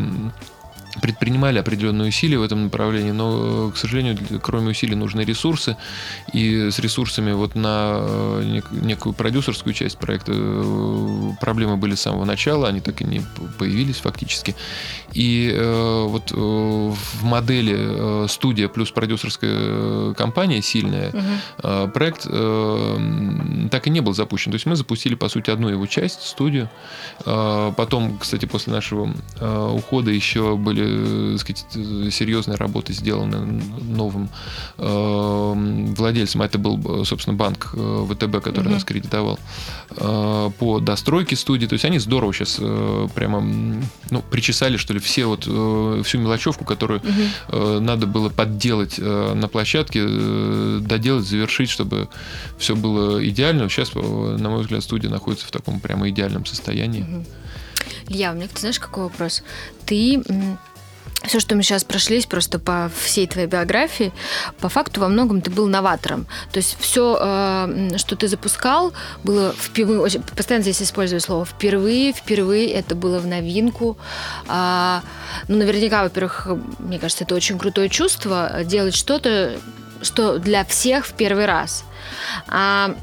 предпринимали определенные усилия в этом направлении, но, к сожалению, кроме усилий нужны ресурсы, и с ресурсами вот на э, некую продюсерскую часть проекта э, проблемы были с самого начала, они так и не появились фактически. И э, вот в модели студия плюс продюсерская компания сильная, угу. проект так и не был запущен. То есть мы запустили, по сути, одну его часть, студию. Потом, кстати, после нашего ухода еще были Э, сказать, серьезная работа сделана новым э, владельцем. Это был, собственно, банк э, ВТБ, который угу. нас кредитовал по достройке студии. То есть они здорово сейчас прямо ну, причесали, что ли, все вот всю мелочевку, которую угу. надо было подделать на площадке, доделать, завершить, чтобы все было идеально. Сейчас, на мой взгляд, студия находится в таком прямо идеальном состоянии. Угу. Илья, у меня, ты знаешь, какой вопрос? Ты все, что мы сейчас прошлись просто по всей твоей биографии, по факту во многом ты был новатором. То есть все, э, что ты запускал, было впервые, постоянно здесь использую слово впервые, впервые это было в новинку. А, ну, наверняка, во-первых, мне кажется, это очень крутое чувство делать что-то, что для всех в первый раз. А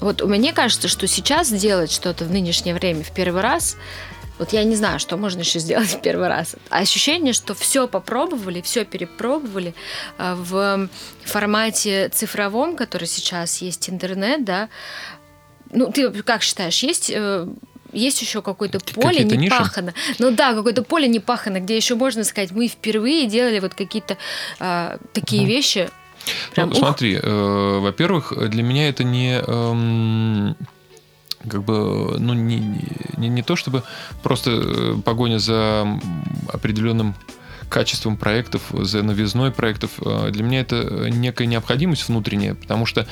вот мне кажется, что сейчас делать что-то в нынешнее время в первый раз вот я не знаю, что можно еще сделать в первый раз. Ощущение, что все попробовали, все перепробовали э, в формате цифровом, который сейчас есть интернет, да. Ну, ты как считаешь, есть э, есть еще какое-то поле не пахано. Ну да, какое-то поле не пахано, где еще можно сказать, мы впервые делали вот какие-то э, такие угу. вещи. Прям, ну, смотри, э, во-первых, для меня это не э, как бы, ну, не, не, не то чтобы просто э, погоня за определенным качеством проектов, за новизной проектов. Э, для меня это некая необходимость внутренняя, потому что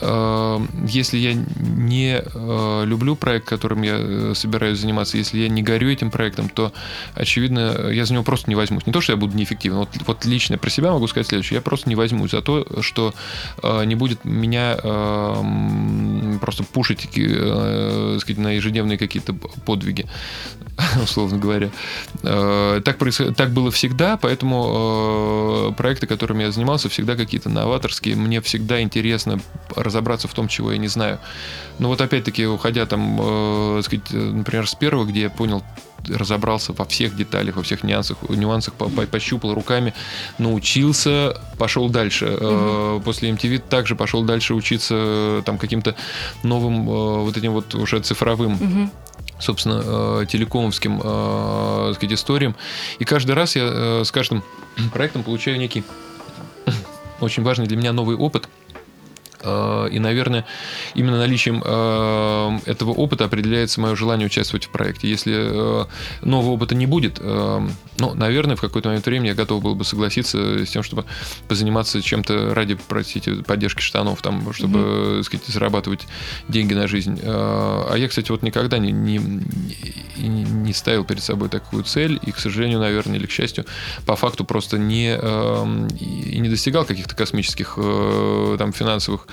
э, если я не э, люблю проект, которым я э, собираюсь заниматься, если я не горю этим проектом, то, очевидно, я за него просто не возьмусь. Не то, что я буду неэффективен, вот, вот лично про себя могу сказать следующее. Я просто не возьмусь за то, что э, не будет меня э, просто пушить э, сказать, на ежедневные какие-то подвиги, [laughs] условно говоря. Э, так, происход... так было всегда всегда, поэтому э, проекты, которыми я занимался, всегда какие-то новаторские. Мне всегда интересно разобраться в том, чего я не знаю. Но вот опять-таки, уходя там, э, сказать, например, с первого, где я понял, разобрался во всех деталях, во всех нюансах, нюансах по, по, пощупал руками, научился, пошел дальше. Угу. После MTV также пошел дальше учиться э, там каким-то новым э, вот этим вот уже цифровым угу собственно, э, телекомовским э, сказать, историям. И каждый раз я э, с каждым проектом получаю некий [laughs] очень важный для меня новый опыт – и, наверное, именно наличием э, этого опыта определяется мое желание участвовать в проекте. Если э, нового опыта не будет, ну, наверное, в какой-то момент времени я готов был бы согласиться с тем, чтобы позаниматься чем-то ради, простите, поддержки штанов, там, чтобы, mm-hmm. сказать, зарабатывать деньги на жизнь. А я, кстати, вот никогда не, не, не ставил перед собой такую цель, и, к сожалению, наверное, или к счастью, по факту просто не, и не достигал каких-то космических там финансовых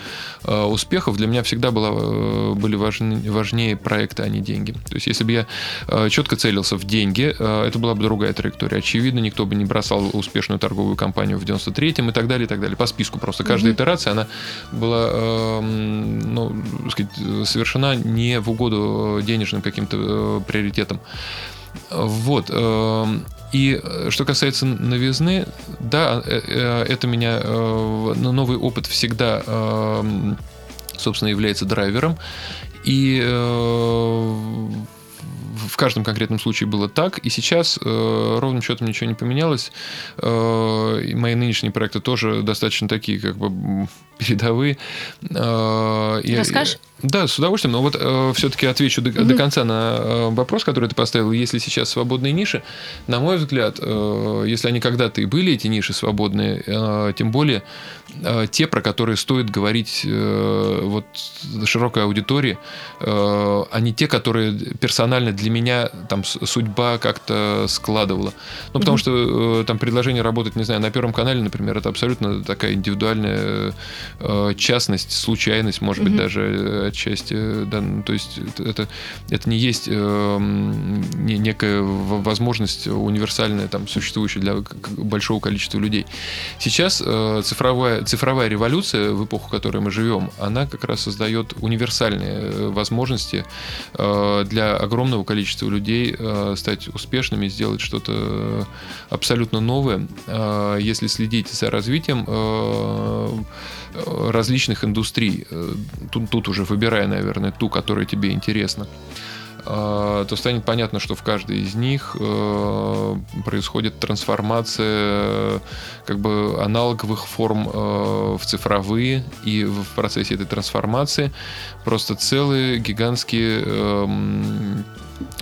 Э, успехов для меня всегда было, э, были важны, важнее проекты, а не деньги. То есть, если бы я э, четко целился в деньги, это была бы другая траектория. Очевидно, никто бы не бросал успешную торговую компанию в 93-м и так далее, и так далее. По списку просто. Каждая mm-hmm. итерация, она была эм, ну, сказать, совершена не в угоду денежным каким-то приоритетам. Вот. Эм, и э, что касается новизны, да, э, э, это меня новый опыт всегда, эм, собственно, является драйвером. И в каждом конкретном случае было так, и сейчас э, ровным счетом ничего не поменялось. Э, мои нынешние проекты тоже достаточно такие, как бы передовые. Э, Расскажешь? Да, с удовольствием. Но вот э, все-таки отвечу до, угу. до конца на э, вопрос, который ты поставил. Если сейчас свободные ниши, на мой взгляд, э, если они когда-то и были, эти ниши свободные, э, тем более э, те, про которые стоит говорить э, вот широкой аудитории, э, они те, которые персонально для меня там судьба как-то складывала. Ну, потому угу. что э, там предложение работать, не знаю, на Первом канале, например, это абсолютно такая индивидуальная частность, случайность, может быть, даже э, отчасти. Да, ну, то есть это, это не есть э, не, некая возможность универсальная, там, существующая для большого количества людей. Сейчас э, цифровая, цифровая революция в эпоху, в которой мы живем, она как раз создает универсальные э, возможности э, для огромного количества людей э, стать успешными, сделать что-то абсолютно новое. Э, если следить за развитием э, различных индустрий, э, тут, тут уже выбирая, наверное, ту, которая тебе интересна, э, то станет понятно, что в каждой из них э, происходит трансформация как бы аналоговых форм в цифровые, и в процессе этой трансформации. Просто целые гигантские эм,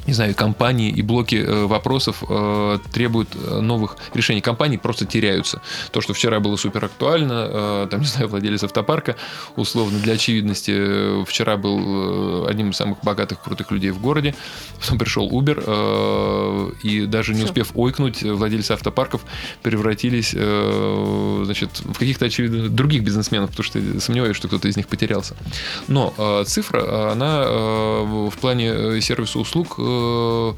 не знаю, компании и блоки э, вопросов э, требуют э, новых решений. Компании просто теряются. То, что вчера было супер актуально, э, там, [laughs] не знаю, владелец автопарка, условно, для очевидности, э, вчера был э, одним из самых богатых, крутых людей в городе, потом пришел Uber, э, и даже не успев ойкнуть, владельцы автопарков превратились, э, значит, в каких-то, очевидно, других бизнесменов, потому что сомневаюсь, что кто-то из них потерялся. Но э, цифра, она э, в плане сервиса услуг Э,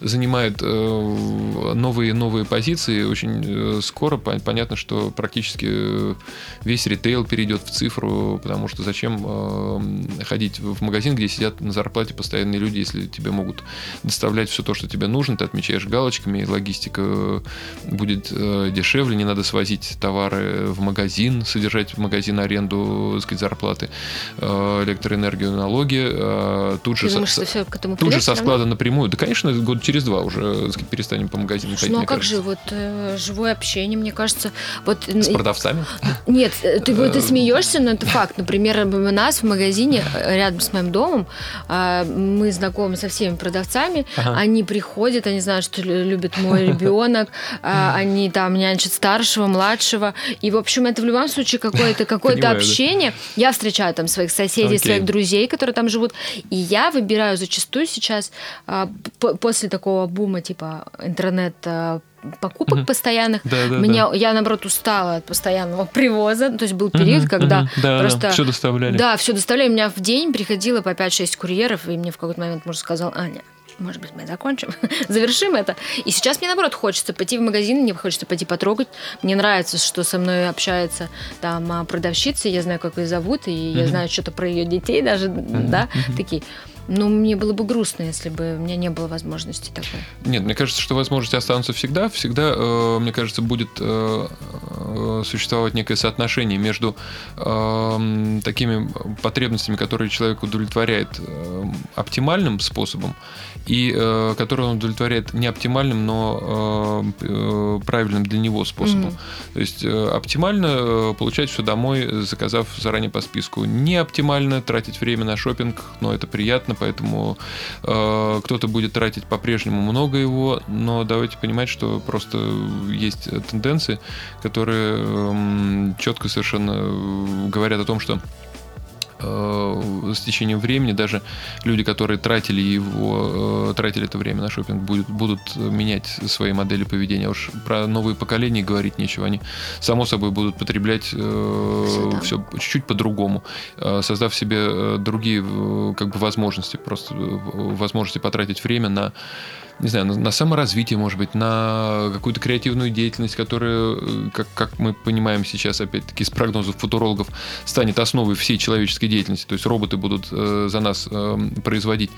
занимает э, новые новые позиции. Очень э, скоро понятно, что практически весь ритейл перейдет в цифру, потому что зачем ходить в магазин, где сидят на зарплате постоянные люди, если тебе могут доставлять все то, что тебе нужно, ты отмечаешь галочками, логистика будет дешевле, не надо свозить товары в магазин, содержать магазин аренду, так сказать, зарплаты, электроэнергию, налоги. Тут же, думаешь, со, все к этому тут же со склада напрямую. Да, конечно, год через два уже сказать, перестанем по магазинам ходить. Ну, а как кажется. же вот э, живое общение, мне кажется... Вот, С продавцами? Нет, э, ты, ты смеешься, но это факт. Например, у нас в магазине э, рядом с моим домом э, мы знакомы со всеми продавцами. Ага. Они приходят, они знают, что любит мой [laughs] ребенок. Э, они там нянчат старшего, младшего. И, в общем, это в любом случае какое-то [laughs] какое общение. Да? Я встречаю там своих соседей, okay. своих друзей, которые там живут. И я выбираю зачастую сейчас а, после такого бума типа интернет а, покупок угу. постоянных. Да, да, Меня, да. Я, наоборот, устала от постоянного [laughs] привоза. То есть был период, угу, когда угу. Да, просто... Да, все доставляли. Да, все доставляли. У меня в день приходило по 5-6 курьеров, и мне в какой-то момент муж сказал, Аня, может быть, мы закончим, [laughs] завершим это. И сейчас мне, наоборот, хочется пойти в магазин, мне хочется пойти потрогать. Мне нравится, что со мной общается там а, продавщица, я знаю, как ее зовут, и я знаю что-то про ее детей даже, да, такие. Ну, мне было бы грустно, если бы у меня не было возможности такой. Нет, мне кажется, что возможности останутся всегда. Всегда, э, мне кажется, будет э, э, существовать некое соотношение между э, такими потребностями, которые человек удовлетворяет э, оптимальным способом, и э, который он удовлетворяет не оптимальным, но э, э правильным для него способом. Mm-hmm. То есть э, оптимально э, получать все домой, заказав заранее по списку. Не оптимально тратить время на шопинг, но это приятно, поэтому э, кто-то будет тратить по-прежнему много его, но давайте понимать, что просто есть тенденции, которые э, четко совершенно говорят о том, что э, с течением времени даже люди, которые тратили его, э, тратили это время на шопинг, будут, будут менять свои модели поведения. Уж про новые поколения говорить нечего. Они, само собой, будут потреблять э, все чуть-чуть по-другому, э, создав себе э, другие э, как бы возможности, просто э, возможности потратить время на не знаю, на, на саморазвитие, может быть, на какую-то креативную деятельность, которая, э, как, как мы понимаем сейчас, опять-таки, из прогнозов футурологов, станет основой всей человеческой деятельности. То есть роботы будут э, за нас э, производить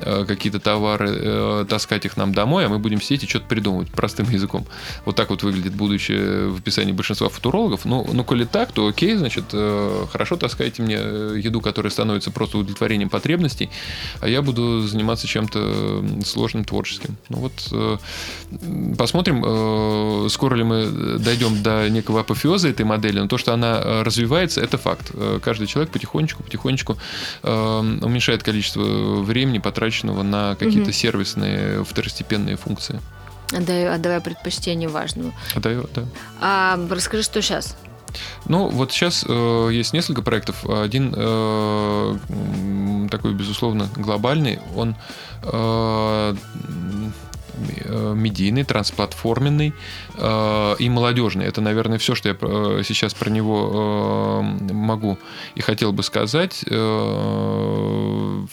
э, какие-то товары, э, таскать их нам домой, а мы будем сидеть и что-то придумывать простым языком. Вот так вот выглядит будущее в описании большинства футурологов. Ну, ну коли так, то окей, значит, э, хорошо таскайте мне э, еду, которая становится просто удовлетворением потребностей, а я буду заниматься чем-то сложным, творческим творческим. Ну вот э, посмотрим, э, скоро ли мы дойдем до некого апофеоза этой модели, но то, что она э, развивается, это факт. Каждый человек потихонечку, потихонечку уменьшает количество времени, потраченного на какие-то угу. сервисные второстепенные функции. Отдаю, отдавая предпочтение важному. Отдаю, да. А расскажи, что сейчас? Ну, вот сейчас э, есть несколько проектов. Один э, такой, безусловно, глобальный. Он э, э медийный, трансплатформенный э, и молодежный. Это, наверное, все, что я э, сейчас про него э, могу и хотел бы сказать. Э,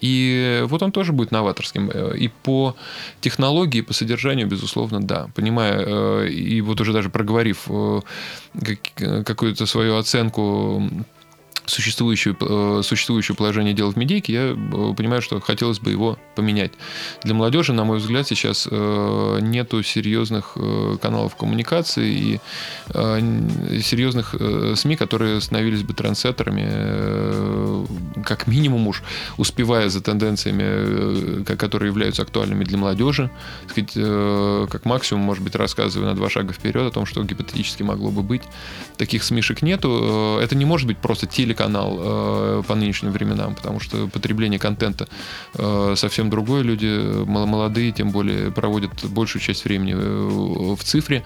и вот он тоже будет новаторским. Э, и по технологии, по содержанию, безусловно, да. Понимая, э, и вот уже даже проговорив э, какую-то свою оценку существующее, э, существующее положение дел в медийке, я понимаю, что хотелось бы его поменять. Для молодежи, на мой взгляд, сейчас э, нету серьезных каналов коммуникации и серьезных СМИ, которые становились бы трансеттерами, как минимум уж успевая за тенденциями, которые являются актуальными для молодежи, сказать, как максимум, может быть, рассказывая на два шага вперед о том, что гипотетически могло бы быть. Таких СМИшек нету. Это не может быть просто теле телеканал э, по нынешним временам, потому что потребление контента э, совсем чем другое. Люди молодые, тем более, проводят большую часть времени в цифре.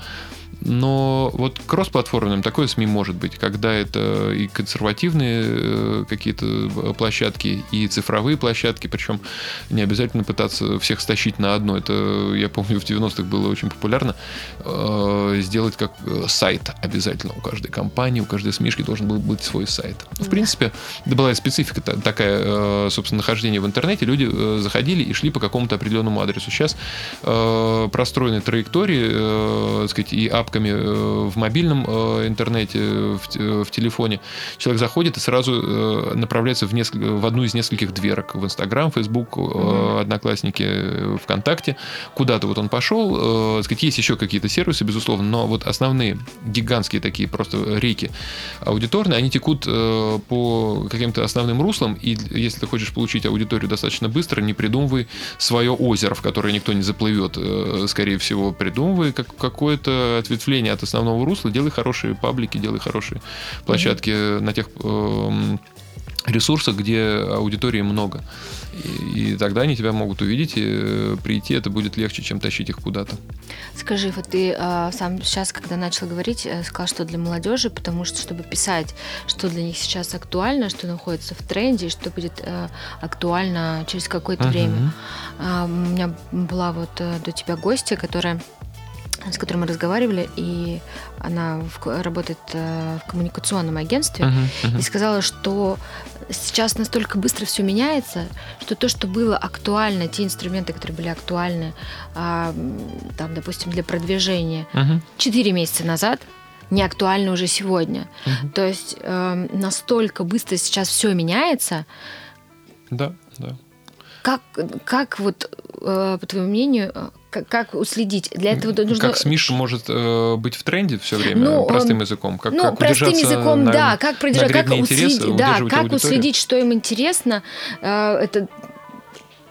Но вот кросс-платформенным такое СМИ может быть, когда это и консервативные э, какие-то площадки, и цифровые площадки, причем не обязательно пытаться всех стащить на одно. Это, я помню, в 90-х было очень популярно э, сделать как э, сайт обязательно у каждой компании, у каждой СМИшки должен был быть свой сайт. В принципе, это была специфика такая, собственно, нахождения в интернете. Люди заходили и шли по какому-то определенному адресу. Сейчас простроены траектории, так сказать, и апками э, в мобильном э, интернете, в, э, в телефоне. Человек заходит и сразу направляется в, несколько, в одну из нескольких дверок. В Инстаграм, Фейсбук, mm-hmm. Одноклассники, ВКонтакте. Куда-то вот он пошел. Сказать, есть еще какие-то сервисы, безусловно, но вот основные гигантские такие просто реки аудиторные, они текут по каким-то основным руслам, и если ты хочешь получить аудиторию достаточно быстро, не придумывай свое озеро, в которое никто не заплывет, скорее всего, придумывай как, какое-то ответвление от основного русла, делай хорошие паблики, делай хорошие площадки mm-hmm. на тех э, ресурсах, где аудитории много. И, и тогда они тебя могут увидеть, и э, прийти это будет легче, чем тащить их куда-то. Скажи, вот ты э, сам сейчас, когда начал говорить, э, сказал, что для молодежи, потому что, чтобы писать, что для них сейчас актуально, что находится в тренде, что будет э, актуально через какое-то uh-huh. время. Э, у меня была вот э, до тебя гостья, которая с которой мы разговаривали, и она в, работает э, в коммуникационном агентстве, uh-huh, uh-huh. и сказала, что сейчас настолько быстро все меняется, что то, что было актуально, те инструменты, которые были актуальны, э, там, допустим, для продвижения uh-huh. 4 месяца назад, не актуально уже сегодня. Uh-huh. То есть э, настолько быстро сейчас все меняется. Да, да. Как, как вот, э, по твоему мнению, как, как уследить? Для этого нужно... Как СМИШ может э, быть в тренде все время ну, простым языком? Как, ну, как простым языком, на, да. Как продержать, как уследить, да, как аудиторию? уследить, что им интересно. Э, это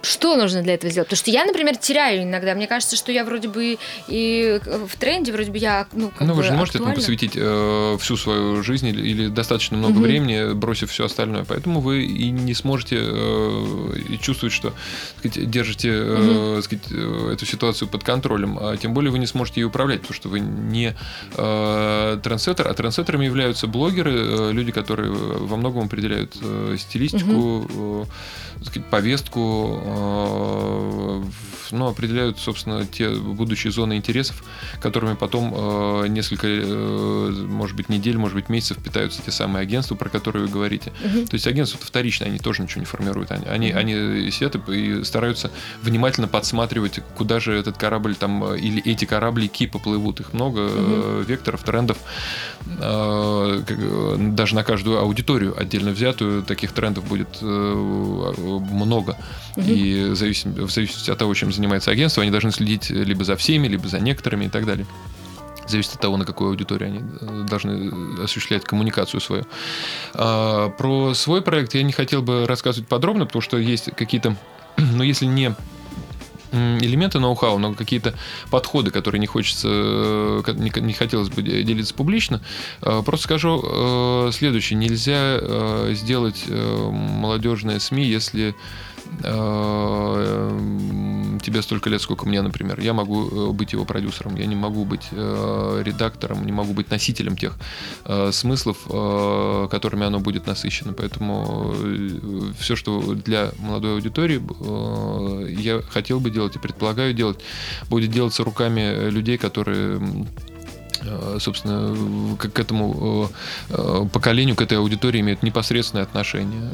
что нужно для этого сделать? Потому что я, например, теряю иногда. Мне кажется, что я вроде бы и в тренде, вроде бы я, ну, как Ну, вы же не можете этому посвятить э, всю свою жизнь или, или достаточно много угу. времени, бросив все остальное. Поэтому вы и не сможете э, и чувствовать, что сказать, держите э, угу. сказать, э, эту ситуацию под контролем. А тем более вы не сможете ее управлять, потому что вы не э, трендсеттер, а трендсеттерами являются блогеры, э, люди, которые во многом определяют э, стилистику, угу. э, сказать, повестку, Э, ну, определяют, собственно, те будущие зоны интересов, которыми потом э, несколько, э, может быть, недель, может быть, месяцев питаются те самые агентства, про которые вы говорите. Угу. То есть агентства вторичные, они тоже ничего не формируют. Они, они, они сидят и стараются внимательно подсматривать, куда же этот корабль там, или эти корабли поплывут. Их много угу. векторов, трендов. Даже на каждую аудиторию отдельно взятую таких трендов будет много. Угу. И в зависимости, в зависимости от того, чем занимается агентство, они должны следить либо за всеми, либо за некоторыми и так далее. Зависит от того, на какую аудиторию они э, должны осуществлять коммуникацию свою. А, про свой проект я не хотел бы рассказывать подробно, потому что есть какие-то, [clears throat] ну, если не элементы ноу-хау, но какие-то подходы, которые не хочется, э, не, хотелось бы делиться публично. Э, просто скажу следующее. Нельзя сделать молодежные СМИ, если Э, тебе столько лет, сколько мне, например. Я могу э, быть его продюсером, я не могу быть э, редактором, не могу быть носителем тех смыслов, которыми оно будет насыщено. Поэтому все, что для молодой аудитории я хотел бы делать и предполагаю делать, будет делаться руками людей, которые Э, собственно, к, к этому э, поколению, к этой аудитории имеют непосредственное отношение.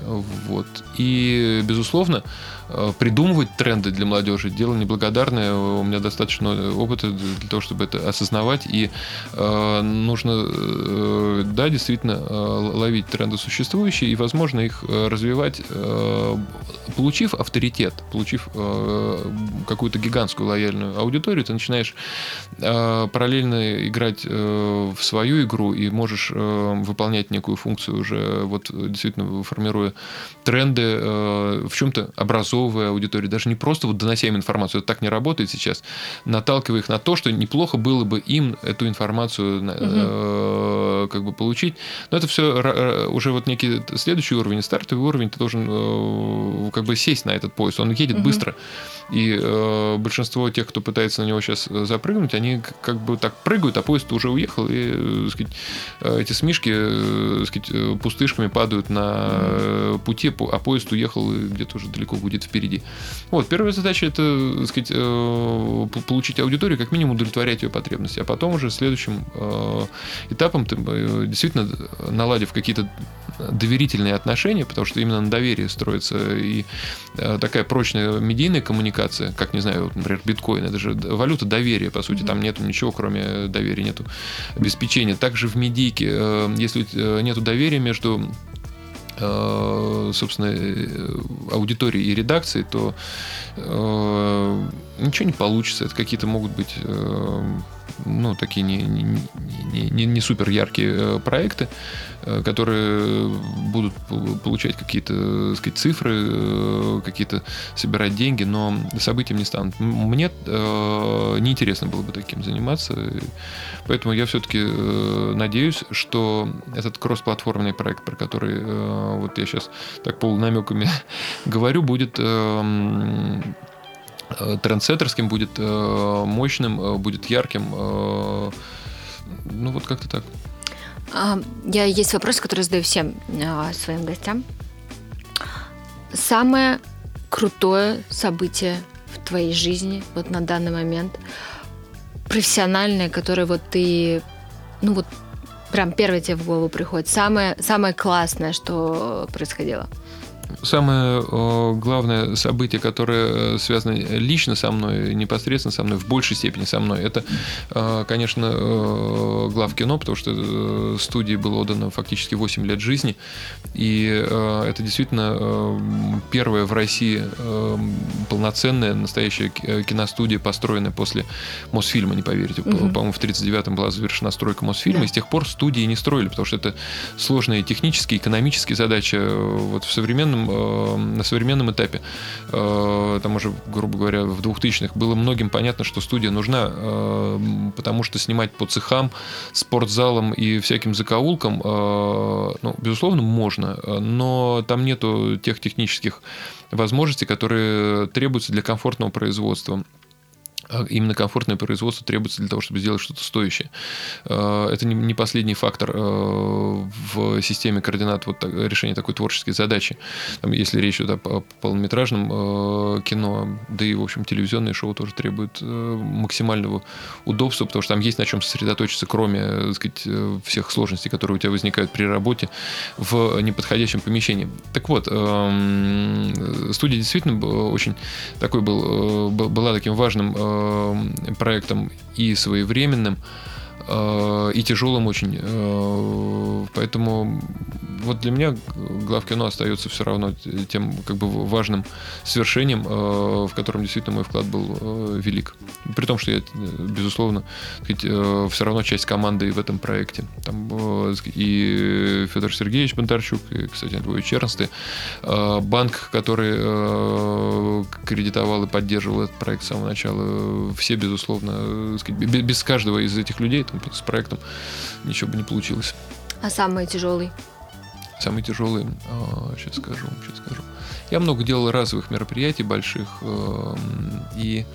Вот. И, безусловно, Э, придумывать тренды для молодежи дело неблагодарное. У меня достаточно опыта для того, чтобы это осознавать. И э, нужно, э, да, действительно, э, ловить тренды существующие и, возможно, их э, развивать, э, получив авторитет, получив э, какую-то гигантскую лояльную аудиторию, ты начинаешь э, параллельно играть воспринимать в свою игру и можешь выполнять некую функцию уже, вот действительно формируя тренды, в чем-то образовывая аудиторию, даже не просто вот донося им информацию, это так не работает сейчас, наталкивая их на то, что неплохо было бы им эту информацию угу. как бы получить. Но это все уже вот некий следующий уровень, стартовый уровень, ты должен как бы сесть на этот поезд, он едет угу. быстро. И э, большинство тех, кто пытается на него сейчас запрыгнуть, они как бы так прыгают, а поезд уже уехал, и э, сказать, э, эти смешки э, сказать, пустышками падают на пути, а поезд уехал где-то уже далеко будет впереди. Вот, первая задача это сказать, э, получить аудиторию, как минимум удовлетворять ее потребности, а потом уже следующим э, этапом ты э, действительно наладив какие-то доверительные отношения, потому что именно на доверии строится и такая прочная медийная коммуникация, как, не знаю, вот, например, биткоин, это же валюта доверия, по сути, там нету ничего, кроме доверия, нету обеспечения. Также в медийке, если нету доверия между собственно, аудитории и редакции, то ничего не получится. Это какие-то могут быть ну, такие не, не, не, не супер яркие проекты, Э, которые будут получать какие-то сказать, цифры, э, какие-то собирать деньги, но событием не станут. Мне э, неинтересно было бы таким заниматься, поэтому я все-таки э, надеюсь, что этот кроссплатформенный проект, про который э, вот я сейчас так полунамеками [laughs] говорю, будет э, трендсеттерским, будет э, мощным, будет ярким. Э, ну вот как-то так. А, я есть вопрос, который задаю всем своим гостям. Самое крутое событие в твоей жизни вот на данный момент, профессиональное, которое вот ты, ну вот прям первое тебе в голову приходит, самое, самое классное, что происходило? Самое главное событие, которое э, связано лично со мной, непосредственно со мной, в большей степени со мной, это, э, конечно, э, глав кино, потому что студии было отдано фактически 8 лет жизни. И это действительно первая в России полноценная настоящая киностудия, построенная после Мосфильма, не поверите. Угу. По-моему, в 1939-м была завершена стройка Мосфильма, да. и с тех пор студии не строили, потому что это сложные технические, экономические задачи. Вот в современном Э, на современном этапе, э, там уже, грубо говоря, в 2000-х, было многим понятно, что студия нужна, э, потому что снимать по цехам, спортзалам и всяким закоулкам, ну, безусловно, можно, но там нету тех технических возможностей, которые требуются для комфортного производства. А именно комфортное производство требуется для того, чтобы сделать что-то стоящее. А, это не последний фактор а, в системе координат вот решения такой творческой задачи. Там, если речь идет о полнометражном кино, да и, в общем, телевизионные шоу тоже требуют максимального удобства, потому что там есть на чем сосредоточиться, кроме так сказать, всех сложностей, которые у тебя возникают при работе в неподходящем помещении. Так вот, студия действительно очень такой был, была таким важным Э, проектом и своевременным, э, и тяжелым очень. Э, поэтому вот для меня главкино остается все равно тем как бы важным свершением, э, в котором действительно мой вклад был э, велик. При том, что я, безусловно, сказать, э, все равно часть команды в этом проекте. Там и Федор Сергеевич Бондарчук, и, кстати, двое черности. Банк, который кредитовал и поддерживал этот проект с самого начала, все, безусловно, сказать, без каждого из этих людей там, с проектом ничего бы не получилось. А самый тяжелый? Самый тяжелый, сейчас скажу, сейчас скажу. Я много делал разовых мероприятий больших, эм, и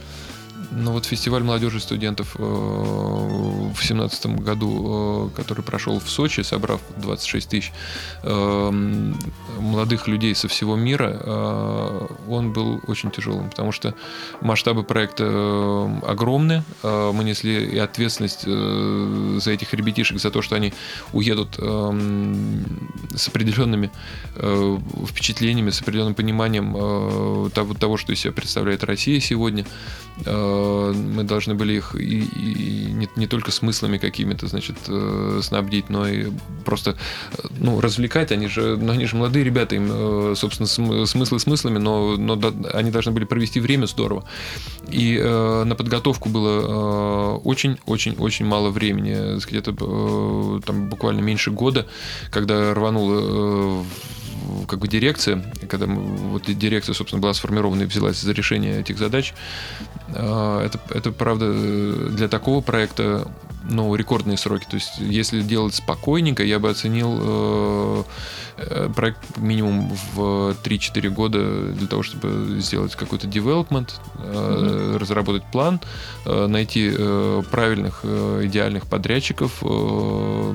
ну вот фестиваль молодежи студентов э, в семнадцатом году, э, который прошел в Сочи, собрав 26 тысяч э, молодых людей со всего мира, он был очень тяжелым, потому что масштабы проекта огромны. Мы несли и ответственность за этих ребятишек, за то, что они уедут с определенными впечатлениями, с определенным пониманием того, что из себя представляет Россия сегодня мы должны были их и, и не, не только смыслами какими-то, значит, э, снабдить, но и просто, э, ну, развлекать. Они же, ну, они же молодые ребята, им, э, собственно, смыслы смыслами, но, но они должны были провести время здорово. И э, на подготовку было очень-очень-очень э, мало времени. Это э, там буквально меньше года, когда рвануло э, как бы дирекция, когда вот дирекция, собственно, была сформирована и взялась за решение этих задач, а, это, это правда, для такого проекта ну, рекордные сроки. То есть, если делать спокойненько, я бы оценил э, э проект минимум в 3-4 года для того, чтобы сделать какой-то development, э, mm-hmm. разработать план, э, найти э, правильных, э, идеальных подрядчиков, э,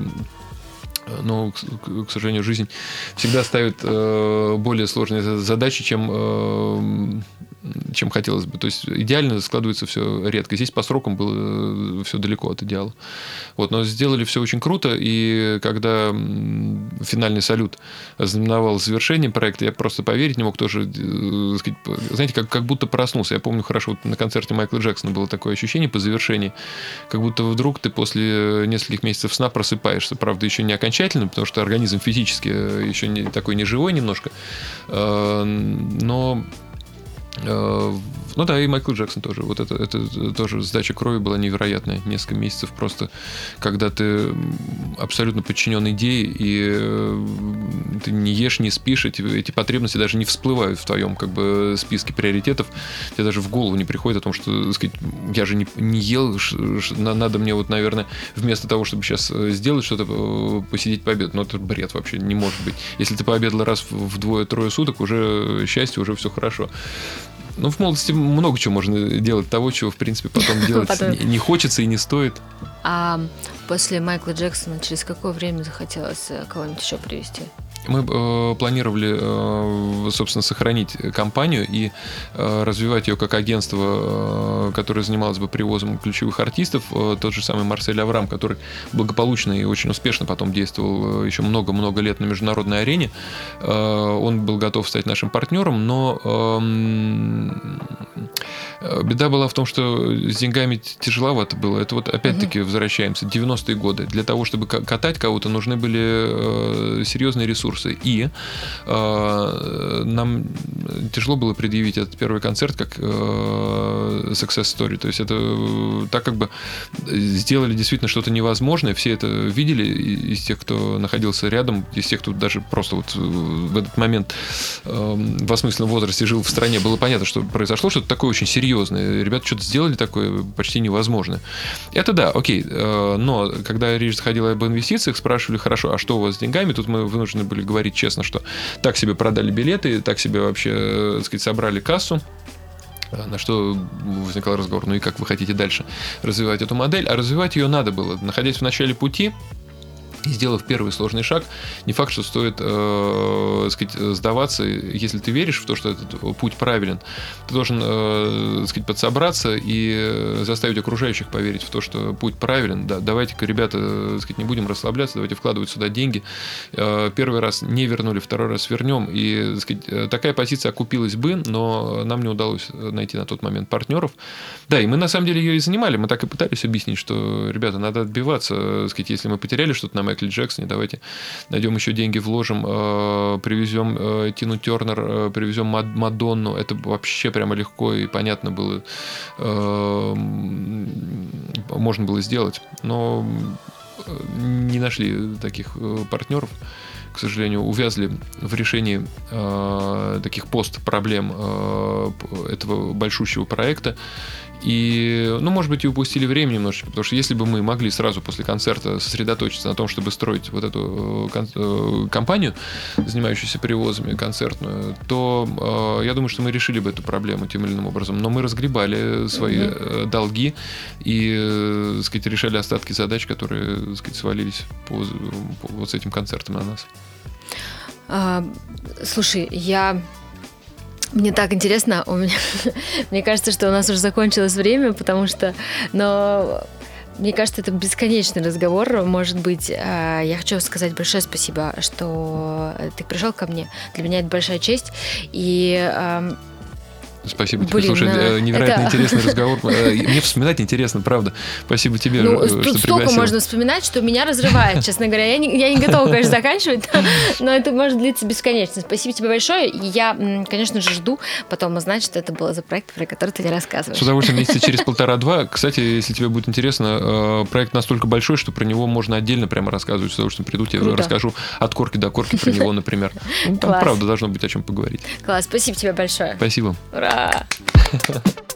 но, к, сожалению, жизнь всегда ставит э, более сложные задачи, чем э, чем хотелось бы. То есть идеально складывается все редко. Здесь по срокам было э, все далеко от идеала. Вот, но сделали все очень круто, и когда финальный салют знаменовал завершение проекта, я просто поверить не мог тоже, знаете, как, как будто проснулся. Я помню хорошо, вот на концерте Майкла Джексона было такое ощущение по завершении, как будто вдруг ты после нескольких месяцев сна просыпаешься. Правда, еще не окончательно, потому что организм физически еще не, такой не живой немножко, э, но Э, ну да, и Майкл Джексон тоже. Вот это, это тоже сдача крови была невероятная. Несколько месяцев просто, когда ты абсолютно подчинен идее, и э, ты не ешь, не спишь, эти, эти потребности даже не всплывают в твоем как бы списке приоритетов. Тебе даже в голову не приходит о том, что сказать, я же не, не ел, надо мне вот, наверное, вместо того, чтобы сейчас э, сделать что-то, посидеть пообедать. Но это бред вообще, не может быть. Если ты пообедал раз в двое-трое суток, уже счастье, уже все хорошо. Ну, в молодости много чего можно делать того, чего, в принципе, потом [laughs] делать не хочется и не стоит. А после Майкла Джексона через какое время захотелось кого-нибудь еще привести? Мы э, планировали, э, собственно, сохранить компанию и э, развивать ее как агентство, э, которое занималось бы привозом ключевых артистов. Э, тот же самый Марсель Аврам, который благополучно и очень успешно потом действовал э, еще много-много лет на международной арене. Э, он был готов стать нашим партнером, но эм, э, беда была в том, что с деньгами тяжеловато было. Это вот опять-таки угу. возвращаемся, 90-е годы. Для того, чтобы катать кого-то, нужны были э, серьезные ресурсы ресурсы. И э, нам тяжело было предъявить этот первый концерт как э, success story. То есть это э, так как бы сделали действительно что-то невозможное. Все это видели из тех, кто находился рядом, из тех, кто даже просто вот в этот момент э, в осмысленном возрасте жил в стране. Было понятно, что произошло что-то такое очень серьезное. Ребята что-то сделали такое почти невозможное. Это да, окей. Э, но когда речь заходила об инвестициях, спрашивали, хорошо, а что у вас с деньгами? Тут мы вынуждены были говорить честно, что так себе продали билеты, так себе вообще, э, так сказать, собрали кассу. Э, на что возникал разговор, ну и как вы хотите дальше развивать эту модель? А развивать ее надо было. Находясь в начале пути, и сделав первый сложный шаг, не факт, что стоит э, сказать, сдаваться, если ты веришь в то, что этот путь правилен. Ты должен э, сказать, подсобраться и заставить окружающих поверить в то, что путь правилен. Да, давайте-ка, ребята, сказать, не будем расслабляться, давайте вкладывать сюда деньги. Э, первый раз не вернули, второй раз вернем. И сказать, такая позиция окупилась бы, но нам не удалось найти на тот момент партнеров. Да, и мы на самом деле ее и занимали. Мы так и пытались объяснить, что, ребята, надо отбиваться. Сказать, если мы потеряли что-то на Майкле Джексоне, давайте найдем еще деньги, вложим, э, привезем э, Тину Тернер, э, привезем Мадонну. Это вообще прямо легко и понятно было, можно было сделать. Но не нашли таких партнеров к сожалению, увязли в решении э, таких пост-проблем э, этого большущего проекта. И, ну, может быть, и упустили время немножечко, потому что если бы мы могли сразу после концерта сосредоточиться на том, чтобы строить вот эту э, э, компанию, занимающуюся перевозами концертную, то э, я думаю, что мы решили бы эту проблему тем или иным образом. Но мы разгребали свои mm-hmm. долги и, э, сказать, решали остатки задач, которые, сказать, свалились по, по вот с этим концертом на нас. А, слушай, я мне так интересно, у меня, [laughs] мне кажется, что у нас уже закончилось время, потому что, но мне кажется, это бесконечный разговор. Может быть, а, я хочу сказать большое спасибо, что ты пришел ко мне. Для меня это большая честь. И Спасибо тебе. Блин, Слушай, э, э, невероятно это- интересный [laughs] разговор. Э, Мне вспоминать интересно, правда. Спасибо тебе, Ну, э, тут что столько можно вспоминать, что меня разрывает, [laughs] честно говоря. Я не, я не готова, конечно, заканчивать, [laughs] но это может длиться бесконечно. Спасибо тебе большое. Я, конечно же, жду потом узнать, что это было за проект, про который ты не рассказываешь. С удовольствием месяца через полтора-два. Кстати, если тебе будет интересно, проект настолько большой, что про него можно отдельно прямо рассказывать. С удовольствием приду, тебе Круто. расскажу от корки до корки про него, например. Ну, Там Класс. правда должно быть о чем поговорить. Класс, спасибо тебе большое. Спасибо. Ура! した